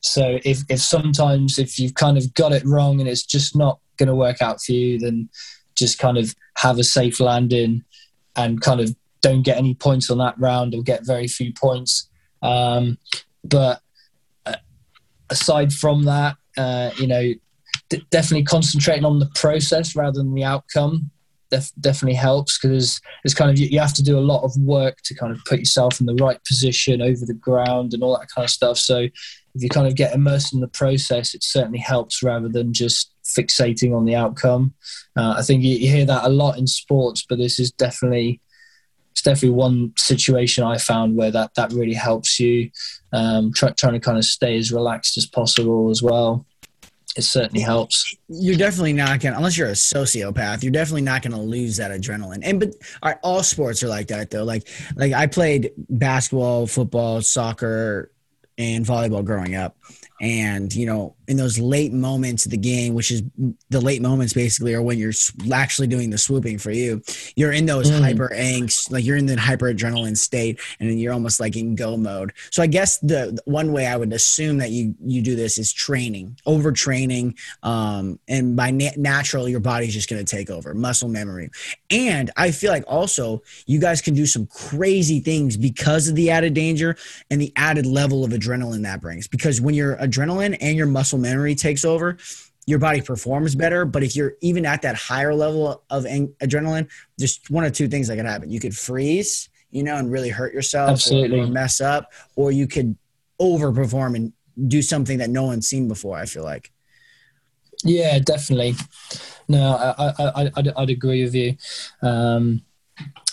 So if if sometimes if you've kind of got it wrong and it's just not going to work out for you, then just kind of have a safe landing and kind of don't get any points on that round or get very few points. Um, but uh, aside from that, uh, you know, d- definitely concentrating on the process rather than the outcome def- definitely helps because it's kind of you, you have to do a lot of work to kind of put yourself in the right position over the ground and all that kind of stuff. So if you kind of get immersed in the process, it certainly helps rather than just fixating on the outcome. Uh, I think you, you, hear that a lot in sports, but this is definitely it's definitely one situation I found where that that really helps you. Um, try, trying to kind of stay as relaxed as possible as well. It certainly helps. You're definitely not gonna, unless you're a sociopath. You're definitely not gonna lose that adrenaline. And but all, right, all sports are like that though. Like like I played basketball, football, soccer, and volleyball growing up and you know in those late moments of the game which is the late moments basically are when you're actually doing the swooping for you. You're in those mm. hyper angst like you're in the hyper adrenaline state and you're almost like in go mode. So i guess the, the one way i would assume that you you do this is training overtraining um, and by na- natural your body's just going to take over muscle memory. And i feel like also you guys can do some crazy things because of the added danger and the added level of adrenaline that brings. Because when you're adrenaline and your muscle memory takes over, your body performs better. But if you're even at that higher level of adrenaline, just one or two things that could happen. You could freeze, you know, and really hurt yourself, absolutely, or, mess up, or you could overperform and do something that no one's seen before. I feel like. Yeah, definitely. No, I, I, I'd, I'd agree with you. Um,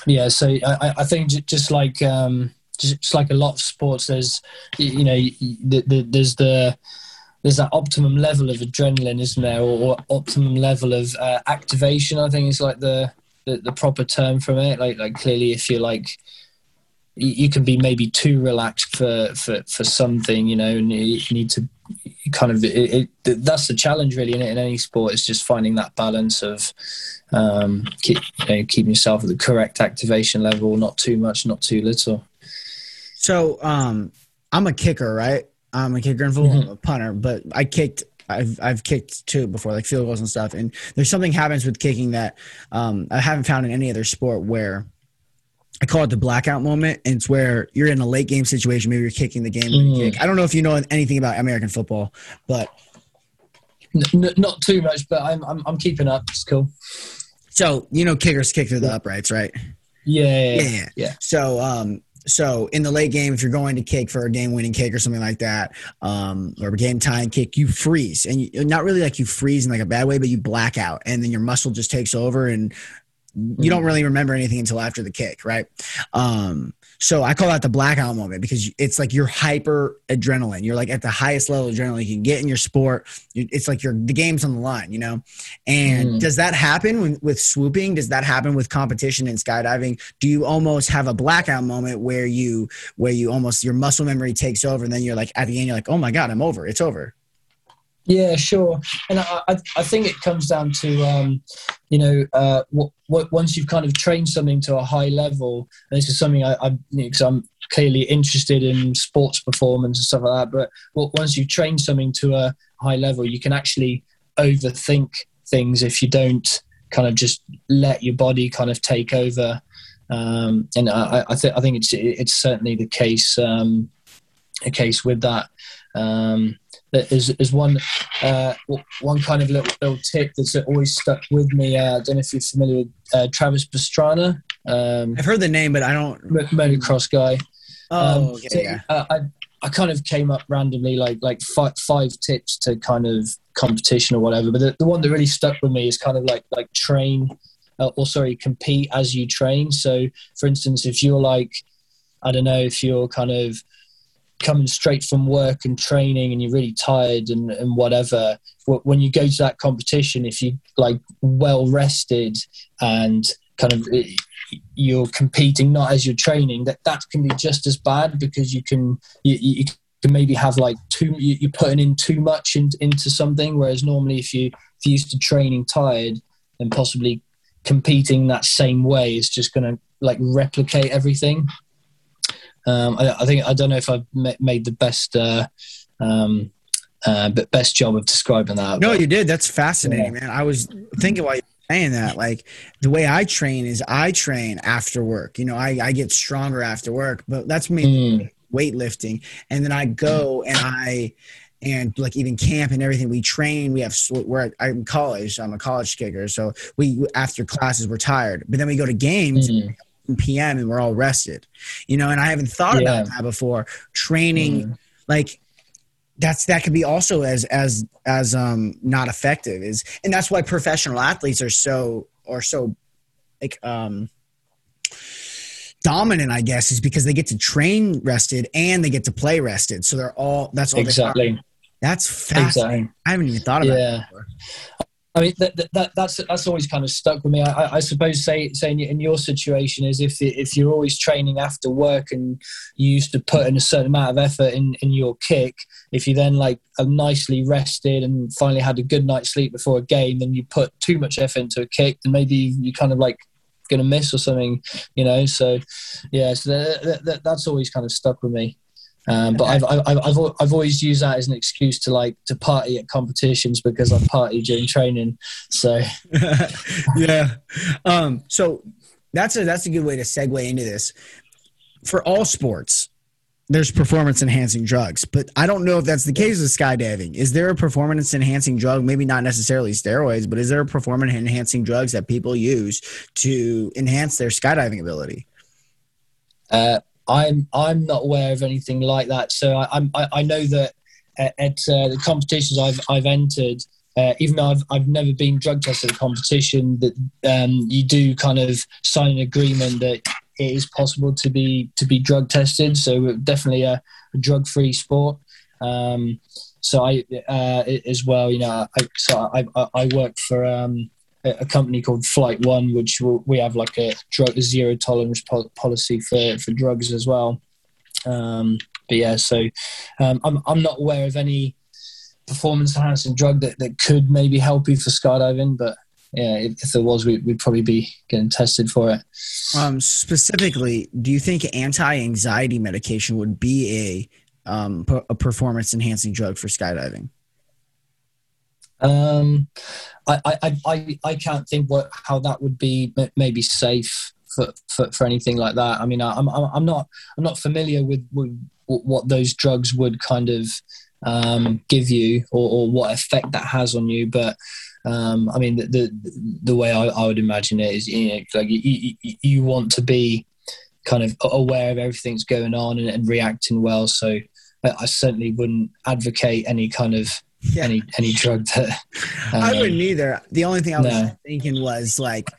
yeah, so I, I think just like um, just like a lot of sports, there's you know the, the, there's the there's that optimum level of adrenaline, isn't there, or, or optimum level of uh, activation? I think is like the, the, the proper term from it. Like like clearly, if you're like you can be maybe too relaxed for for for something, you know, and you need to kind of it, it, that's the challenge really in, in any sport is just finding that balance of um, keep, you know, keeping yourself at the correct activation level, not too much, not too little. So um, I'm a kicker, right? I'm a kicker and football, mm-hmm. Punter, but I kicked. I've I've kicked two before, like field goals and stuff. And there's something happens with kicking that um, I haven't found in any other sport where I call it the blackout moment. And it's where you're in a late game situation. Maybe you're kicking the game. Mm. Kick. I don't know if you know anything about American football, but N- not too much. But I'm, I'm I'm keeping up. It's cool. So you know, kickers kick through the uprights, right? Yeah, yeah, yeah. yeah. So um, so in the late game, if you're going to kick for a game winning kick or something like that, um, or a game tying kick, you freeze and you, not really like you freeze in like a bad way, but you black out and then your muscle just takes over and you don't really remember anything until after the kick, right? Um, so I call that the blackout moment because it's like you're hyper adrenaline. You're like at the highest level of adrenaline you can get in your sport. It's like you're the game's on the line, you know. And mm. does that happen when, with swooping? Does that happen with competition in skydiving? Do you almost have a blackout moment where you where you almost your muscle memory takes over, and then you're like at the end you're like, oh my god, I'm over. It's over. Yeah, sure. And I, I, think it comes down to, um, you know, uh, what, what, once you've kind of trained something to a high level, and this is something I, I because I'm clearly interested in sports performance and stuff like that. But once you've trained something to a high level, you can actually overthink things if you don't kind of just let your body kind of take over. Um, and I, I, th- I think it's it's certainly the case um, a case with that. Um, is, is one uh, one kind of little, little tip that's always stuck with me. Uh, I don't know if you're familiar with uh, Travis Pastrana. Um, I've heard the name, but I don't. Motocross guy. Oh, um, okay, so, yeah. Uh, I I kind of came up randomly, like like five, five tips to kind of competition or whatever. But the, the one that really stuck with me is kind of like like train, uh, or sorry, compete as you train. So, for instance, if you're like, I don't know, if you're kind of coming straight from work and training and you're really tired and, and whatever when you go to that competition if you like well rested and kind of eh, you're competing not as you're training that that can be just as bad because you can you, you can maybe have like too you're putting in too much in, into something whereas normally if you if you're used to training tired and possibly competing that same way is just going to like replicate everything um, I, I, think I don't know if I've made the best uh, um, uh, best job of describing that. No, but, you did. That's fascinating, yeah. man. I was thinking while you were saying that, like the way I train is I train after work. You know, I, I get stronger after work, but that's me mm. weightlifting, and then I go and I and like even camp and everything we train we have we're i'm in college so i'm a college kicker so we after classes we're tired but then we go to games mm p.m. and we're all rested, you know. And I haven't thought yeah. about that before. Training, mm. like that's that could be also as as as um not effective is, and that's why professional athletes are so or so like um dominant i guess is because they get to train rested and they get to play rested so they're all that's all exactly that's fascinating exactly. i haven't even thought about yeah. that I mean, that, that, that's that's always kind of stuck with me. I, I suppose, say, saying in your situation is if if you're always training after work and you used to put in a certain amount of effort in, in your kick, if you then like are nicely rested and finally had a good night's sleep before a game, then you put too much effort into a kick, then maybe you kind of like going to miss or something, you know. So, yeah, so that, that, that's always kind of stuck with me. Um, but I've, I've, I've, I've always used that as an excuse to like to party at competitions because I party during training. So yeah. Um, so that's a that's a good way to segue into this. For all sports, there's performance enhancing drugs, but I don't know if that's the case with skydiving. Is there a performance enhancing drug? Maybe not necessarily steroids, but is there a performance enhancing drugs that people use to enhance their skydiving ability? Uh, I'm I'm not aware of anything like that. So I I, I know that at, at uh, the competitions I've I've entered, uh, even though I've I've never been drug tested at a competition, that um, you do kind of sign an agreement that it is possible to be to be drug tested. So definitely a, a drug free sport. Um, so I uh, as well, you know, I, so I I work for. Um, a company called Flight One, which we have like a drug zero tolerance policy for, for drugs as well. Um, but yeah, so um, I'm I'm not aware of any performance enhancing drug that, that could maybe help you for skydiving, but yeah, if, if there was, we, would probably be getting tested for it. Um, specifically, do you think anti-anxiety medication would be a um, a performance enhancing drug for skydiving? Um, I, I, I, I can't think what how that would be maybe safe for, for, for anything like that. I mean, I'm, I'm not I'm not familiar with, with what those drugs would kind of um, give you or, or, what effect that has on you. But um, I mean, the, the, the way I, I, would imagine it is, you know, like you, you, you want to be kind of aware of everything's going on and, and reacting well. So I, I, certainly wouldn't advocate any kind of yeah. any any drug that. Um, I wouldn't either. The only thing I was no. thinking was like,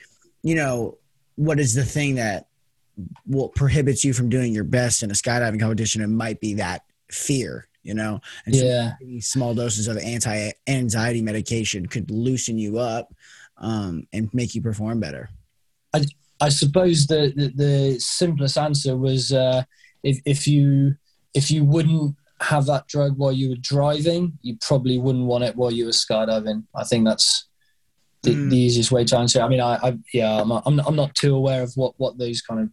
you know, what is the thing that will prohibits you from doing your best in a skydiving competition? It might be that fear you know and so yeah small doses of anti-anxiety medication could loosen you up um, and make you perform better i, I suppose the, the, the simplest answer was uh, if, if you if you wouldn't have that drug while you were driving you probably wouldn't want it while you were skydiving i think that's the, mm. the easiest way to answer it. i mean i, I yeah I'm, I'm, I'm not too aware of what what those kind of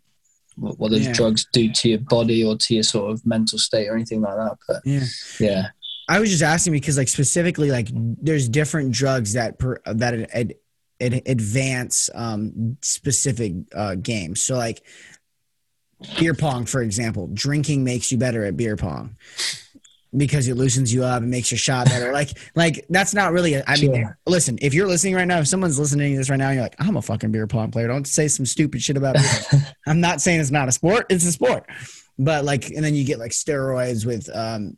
what, what those yeah. drugs do to your body or to your sort of mental state or anything like that. But yeah, yeah. I was just asking because, like, specifically, like, there's different drugs that per, that ad, ad, advance um, specific uh, games. So, like, beer pong, for example, drinking makes you better at beer pong because it loosens you up and makes your shot better. like, like that's not really. A, I sure. mean, listen, if you're listening right now, if someone's listening to this right now, you're like, I'm a fucking beer pong player. Don't say some stupid shit about me. I'm not saying it's not a sport. It's a sport. But like, and then you get like steroids with um,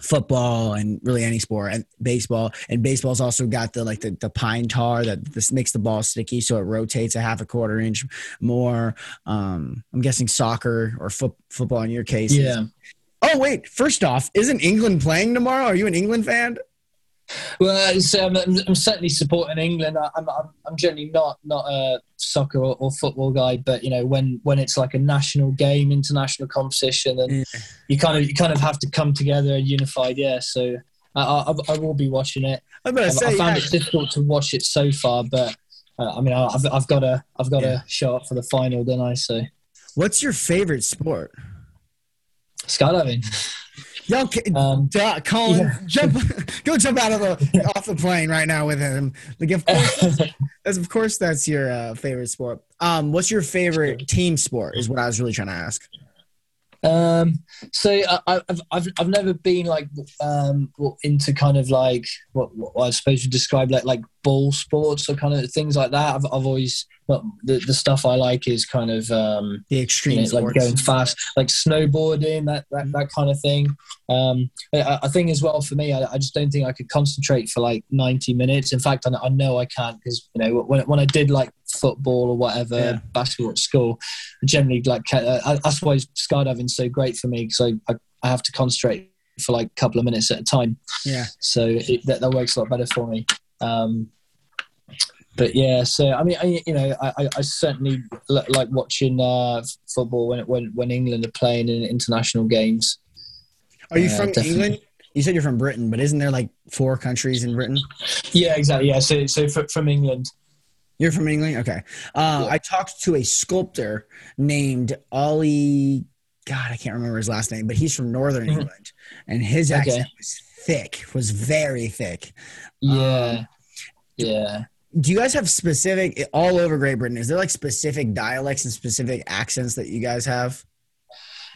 football and really any sport and baseball. And baseball's also got the like the, the pine tar that this makes the ball sticky, so it rotates a half a quarter inch more. Um, I'm guessing soccer or fo- football in your case. Yeah. Oh wait, first off, isn't England playing tomorrow? Are you an England fan? Well, um, I'm, certainly supporting England. I, am I'm, I'm generally not not a soccer or, or, football guy, but you know when when it's like a national game, international competition, and yeah. you kind of you kind of have to come together and unified. Yeah, so I, I, I will be watching it. I, say, I found yeah. it difficult to watch it so far, but uh, I mean I've I've got to I've got to yeah. show up for the final, don't I? So, what's your favorite sport? skydiving. Yo, um, duh, Colin, yeah. jump, go jump out of the off the plane right now with him. Like, of course, that's, of course, that's your uh, favorite sport. Um, what's your favorite team sport? Is what I was really trying to ask. Um, so I, have I've I've never been like um into kind of like what, what I suppose you describe like like ball sports or kind of things like that. I've I've always but the, the stuff I like is kind of um, the extreme, you know, like going fast, like snowboarding, that that, that kind of thing. Um, I, I, think as well for me, I, I, just don't think I could concentrate for like ninety minutes. In fact, I, I know I can't because you know when when I did like football or whatever, yeah. basketball at school, generally like uh, that's why skydiving's so great for me because I, I I have to concentrate for like a couple of minutes at a time. Yeah. So it, that, that works a lot better for me. Um, but yeah, so I mean, I, you know, I, I certainly like watching uh, football when when when England are playing in international games. Are you uh, from definitely. England? You said you're from Britain, but isn't there like four countries in Britain? Yeah, exactly. Yeah, so so from England. You're from England, okay. Uh, yeah. I talked to a sculptor named Ollie. God, I can't remember his last name, but he's from Northern mm-hmm. England, and his accent okay. was thick, was very thick. Yeah, um, yeah do you guys have specific all over Great Britain? Is there like specific dialects and specific accents that you guys have?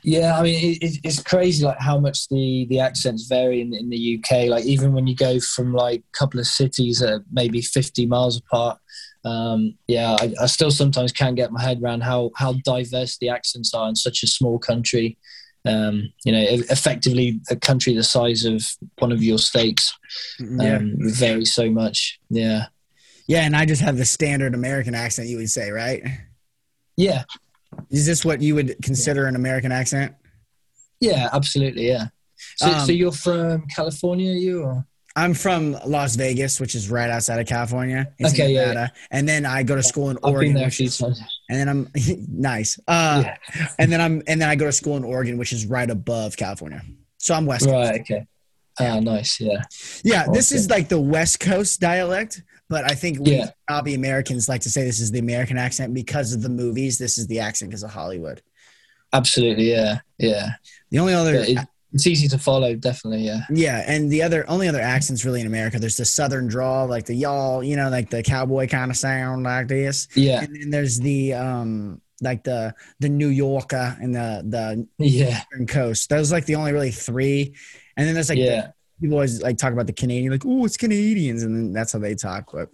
Yeah, I mean it, it's crazy like how much the the accents vary in, in the UK. Like even when you go from like a couple of cities that are maybe fifty miles apart, um, yeah, I, I, still sometimes can't get my head around how how diverse the accents are in such a small country. Um, you know, effectively a country the size of one of your states yeah. um, vary so much. Yeah. Yeah, and I just have the standard American accent you would say, right? Yeah. Is this what you would consider an American accent? Yeah, absolutely. Yeah. So, um, so you're from California, you? Or? I'm from Las Vegas, which is right outside of California. okay, yeah, yeah, And then I go to school in Oregon. Been there a few times. And then I'm nice. Uh, yeah. and then I'm and then I go to school in Oregon, which is right above California. So I'm West. Right. Coast. Okay. Ah, nice. Yeah. Yeah. This is like the West Coast dialect. But I think we yeah. probably Americans like to say this is the American accent because of the movies. This is the accent because of Hollywood. Absolutely, yeah, yeah. The only other yeah, it's easy to follow, definitely, yeah. Yeah, and the other only other accents really in America, there's the Southern drawl, like the y'all, you know, like the cowboy kind of sound like this. Yeah, and then there's the um like the the New Yorker and the the yeah Eastern Coast. Those like the only really three, and then there's like yeah. People always like talk about the Canadian, like, oh, it's Canadians, and then that's how they talk. But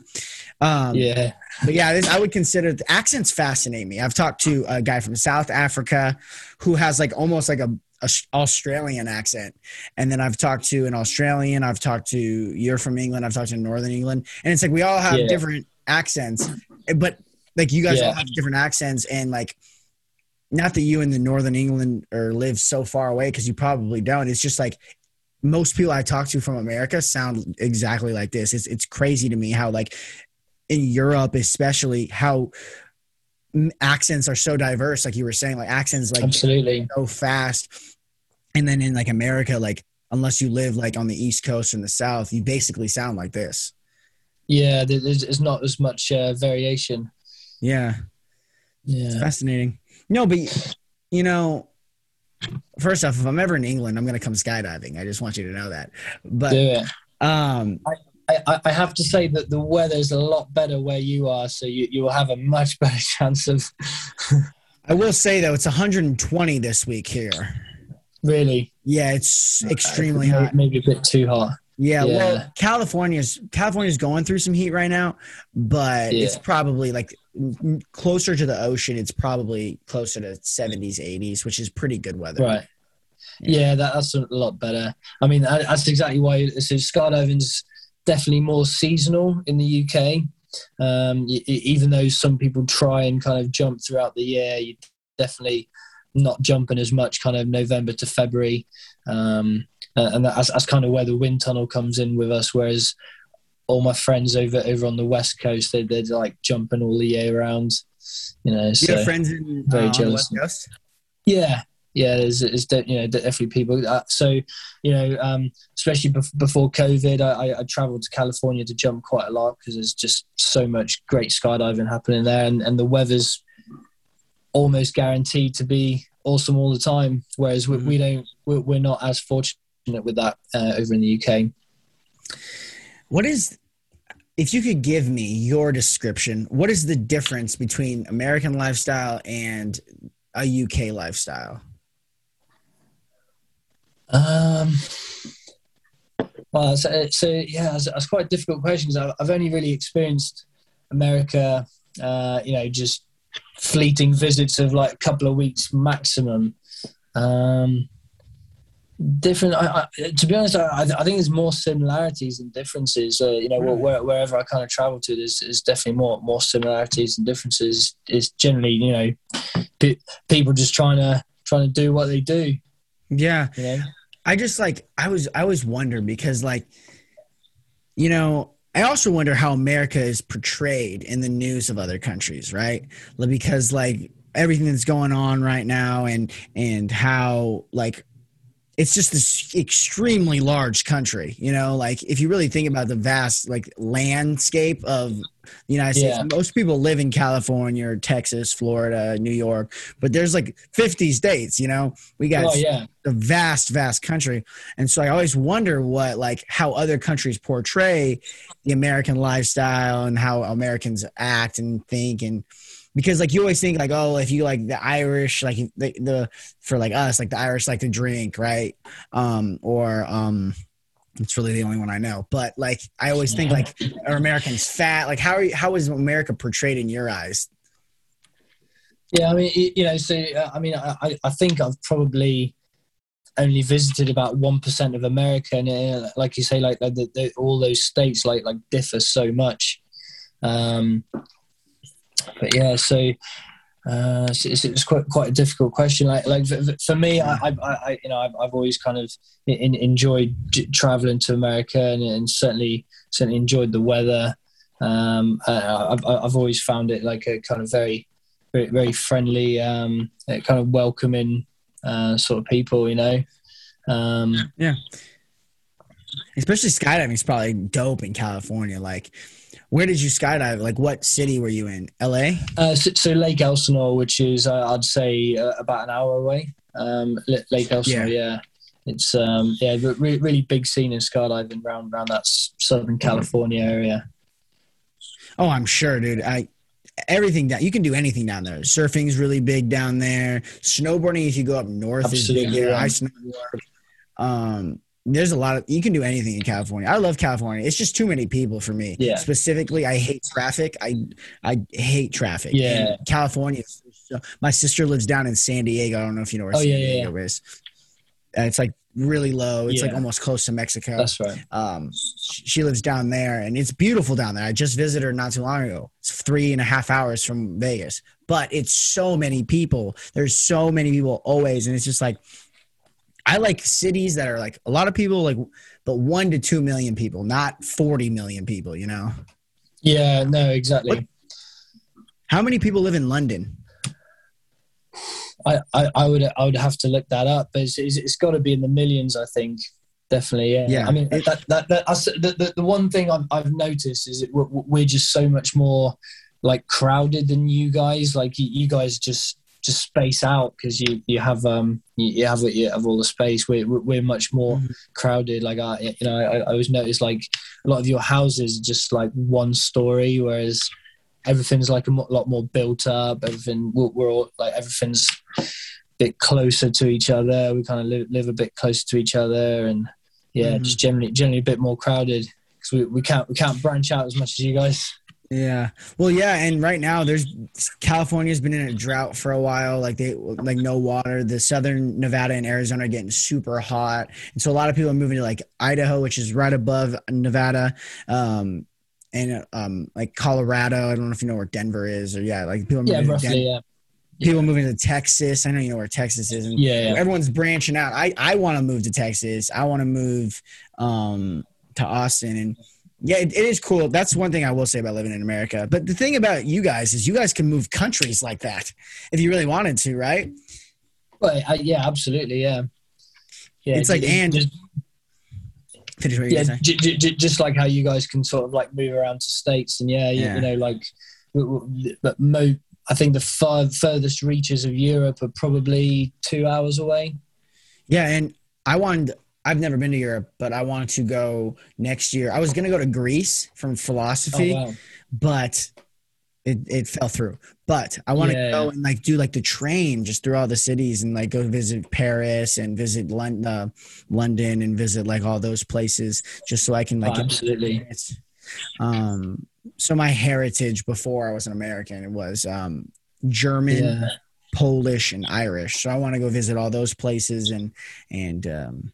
um, Yeah. but yeah, this, I would consider the accents fascinate me. I've talked to a guy from South Africa who has like almost like a, a Australian accent, and then I've talked to an Australian. I've talked to you're from England. I've talked to Northern England, and it's like we all have Yeah. different accents, but like you guys all have different accents, and like not that you in the Northern England or live so far away because you probably don't. It's just like most people I talk to from America sound exactly like this. It's it's crazy to me how like in Europe, especially how accents are so diverse. Like you were saying, like accents like Absolutely. so fast, and then in like America, like unless you live like on the East Coast or in the South, you basically sound like this. Yeah, there's, there's not as much uh, variation. Yeah, it's Yeah. fascinating. No, but you know. First off, if I'm ever in England, I'm gonna come skydiving. I just want you to know that. But Do it. um, I, I- I have to say that the weather's a lot better where you are, so you, you will have a much better chance of I will say though, it's 120 this week here. really Yeah, it's extremely maybe, hot. maybe a bit too hot. Yeah, Yeah. well, California's California's going through some heat right now, but it's probably like closer to the ocean. It's probably closer to 70s, 80s, which is pretty good weather. Right. Yeah, that, that's a lot better. I mean, that, that's exactly why. So skydiving's definitely more seasonal in the UK. Um, even though some people try and kind of jump throughout the year, you definitely not jumping as much kind of November to February. Um, uh, and that's, that's kind of where the wind tunnel comes in with us. Whereas all my friends over over on the west coast, they, they're like jumping all the year round. You know, You so have friends in very uh, on the jealous. West Coast? yeah, yeah, there's, there's you know definitely people. Uh, so you know, um, especially bef- before COVID, I, I, I travelled to California to jump quite a lot because there's just so much great skydiving happening there, and, and the weather's almost guaranteed to be awesome all the time. Whereas we, we don't, we're, we're not as fortunate with that uh, over in the UK. What is if you could give me your description, what is the difference between American lifestyle and a UK lifestyle? Um, well, so, so yeah, it's, it's quite a difficult question because I've, I've only really experienced America, uh, you know, just fleeting visits of like a couple of weeks maximum. Um, different. I, I, to be honest, I, I think there's more similarities than differences. Uh, you know, Right. where, wherever I kind of travel to, there's, there's definitely more more similarities and differences. It's generally, you know, pe- people just trying to trying to do what they do. Yeah. You know. I just like I was I always wonder because like you know I also wonder how America is portrayed in the news of other countries, right? Like, Because like everything that's going on right now and and how like it's just this extremely large country, you know, like if you really think about the vast like landscape of the United States, Yeah. most people live in California or Texas, Florida, New York, but there's like 50 states, you know. We got Oh yeah. a vast vast country and so i always wonder what like how other countries portray the american lifestyle and how americans act and think and because like you always think like oh if you like the irish like the, the for like us like the irish like to drink right? Um or um it's really the only one i know. But like i always think like are americans fat. Like how are you, how is america portrayed in your eyes? Yeah, I mean, you know, so uh, I mean, I, I- think I've probably only visited about one percent of America, and uh, like you say, like the, the, all those states like like differ so much. Um, but yeah, so. Uh, it's, it's, quite quite a difficult question. Like like for, me, I, I, I you know I've, I've always kind of in, enjoyed traveling to America and, and certainly certainly enjoyed the weather. Um, I've I've always found it like a kind of very very, very friendly, um, kind of welcoming uh, sort of people, you know. Um, especially skydiving is probably dope in california like where did you skydive like what city were you in la uh, so, so Lake Elsinore, which is uh, I'd say uh, about an hour away. Um, Lake Elsinore, yeah. It's um, yeah, really, really big scene in skydiving around around that Southern California area. Oh, I'm sure, dude. I everything down. You can do anything down there. Surfing's really big down there. Snowboarding, if you go up north, is big Absolutely, there. yeah. I snowboard. Um, there's a lot of you can do anything in California. I love California. It's just too many people for me. Yeah. Specifically, I hate traffic. I I hate traffic. Yeah. And California. so- My sister lives down in San Diego. I don't know if you know where Oh, San yeah, yeah, Diego is. Uh, it's like really low. It's like almost close to Mexico. That's right. um, she lives down there, and it's beautiful down there. I just visited her not too long ago. It's three and a half hours from Vegas, but it's so many people. There's so many people always, and it's just like I like cities that are like a lot of people, like but one to two million people, not forty million people. You know, Yeah, no, exactly. What- how many people live in London? I, I, I would I would have to look that up, but it's, it's, it's got to be in the millions, I think. Definitely, yeah. Yeah. I mean, It- that, that, that, us- the, the, the one thing I've, I've noticed is that we're, we're just so much more like crowded than you guys. Like you, you guys just just space out because you you have um you, have you have all the space. We're we're much more Mhm. crowded. Like I you know I, I always notice like a lot of your houses are just like one story, whereas everything's like a mo- lot more built up. Everything we're, we're all like everything's a bit closer to each other. We kind of live, live a bit closer to each other, and yeah, Mhm. just generally generally a bit more crowded because we, we can't we can't branch out as much as you guys. Yeah. Well, yeah, and right now there's California's been in a drought for a while. Like they like no water. The southern Nevada and Arizona are getting super hot, and so a lot of people are moving to like Idaho, which is right above Nevada, um, and um, like Colorado. I don't know if you know where Denver is, or yeah, like people are Yeah, moving to roughly. Den- Yeah, people moving to Texas. I know you know where Texas is, and yeah, yeah. everyone's branching out. I I want to move to Texas. I want to move um to Austin and yeah, it, it is cool. That's one thing I will say about living in America. But the thing about you guys is you guys can move countries like that if you really wanted to, right? Well, I, yeah, absolutely. Yeah. Yeah, It's like, and- just, what yeah, j- j- j- just like how you guys can sort of like move around to states, and yeah, you, Yeah. you know, like, but mo, I think the far furthest reaches of Europe are probably two hours away. Yeah, and I wanted. I've never been to Europe, but I wanted to go next year. I was gonna go to Greece from Oh, philosophy, wow. but it, it fell through. But I want to Yeah. go and like do like the train just through all the cities and like go visit Paris and visit London, uh, London and visit like all those places just so I can like Oh, absolutely. Um, so my heritage before I was an American it was um, German, Yeah. Polish, and Irish. So I want to go visit all those places and and um,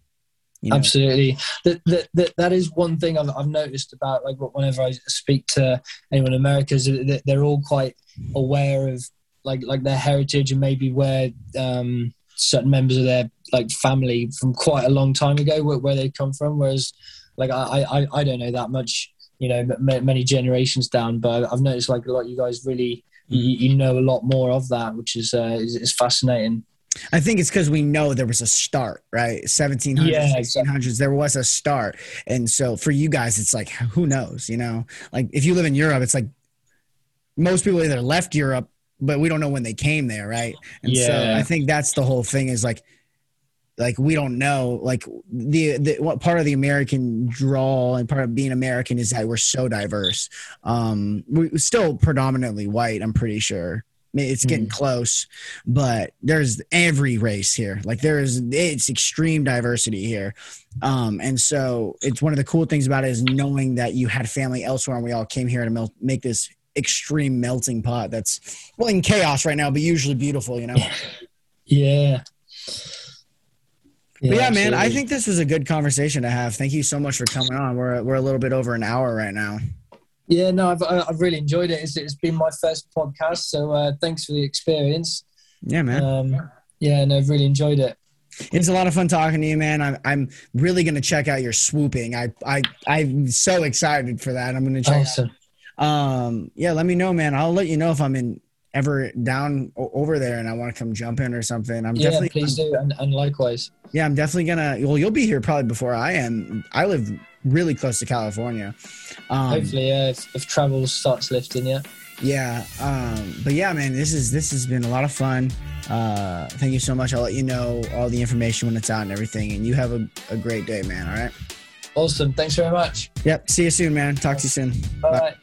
you know, Absolutely. That, that, that, that is one thing I've, I've noticed about like whenever I speak to anyone in America is that they're all quite aware of like like their heritage and maybe where um, certain members of their like family from quite a long time ago where, where they come from. Whereas like I, I, I don't know that much, you know, m- many generations down, but I've noticed like a lot of you guys really you, you know a lot more of that, which is uh, is, is fascinating. I think it's because we know there was a start, right? 1700s, Yeah, 1600s, there was a start. And so for you guys, it's like, who knows, you know? Like if you live in Europe, it's like most people either left Europe, but we don't know when they came there, right? And so I think that's the whole thing is like, like we don't know like the, the what part of the american draw and part of being american is that we're so diverse um we're still predominantly white i'm pretty sure it's getting close but there's every race here like there is it's extreme diversity here um and so it's one of the cool things about it is knowing that you had family elsewhere and we all came here to mel- make this extreme melting pot that's well in chaos right now but usually beautiful you know Yeah. But yeah, man, I think this was a good conversation to have. Thank you so much for coming on. We're we're a little bit over an hour right now. Yeah, no, I've I- I've really enjoyed it. It's, it's been my first podcast, so uh, thanks for the experience. Yeah, man. Um, yeah, no, I've really enjoyed it. It's a lot of fun talking to you, man. I'm I'm really gonna check out your swooping. I I I'm so excited for that. I'm gonna check. Awesome. Out. Um, yeah, let me know, man. I'll let you know if I'm in ever down over there and I want to come jump in or something. I'm Yeah, definitely please do, and, and likewise. Yeah, I'm definitely gonna. Well, you'll be here probably before I am. I live really close to California. Um, Hopefully, yeah, if, if travel starts lifting, yeah. Yeah. Um, but yeah, man, this is this has been a lot of fun. Uh, thank you so much. I'll let you know all the information when it's out and everything. And you have a, a great day, man. All right. Awesome. Thanks very much. Yep. See you soon, man. Talk to you soon. All right.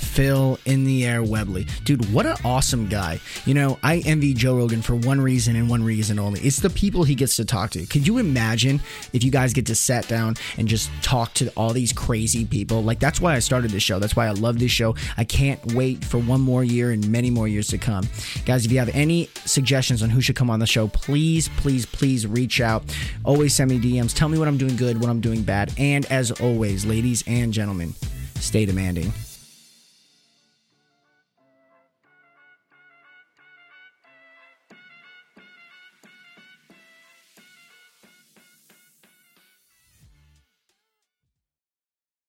Phil in the air Webley. Dude, what an awesome guy. You know, I envy Joe Rogan for one reason and one reason only. It's the people he gets to talk to. Could you imagine if you guys get to sit down and just talk to all these crazy people? Like, that's why I started this show. That's why I love this show. I can't wait for one more year and many more years to come. Guys, if you have any suggestions on who should come on the show, please, please, please reach out. Always send me DMs. Tell me what I'm doing good, what I'm doing bad. And as always, ladies and gentlemen, stay demanding.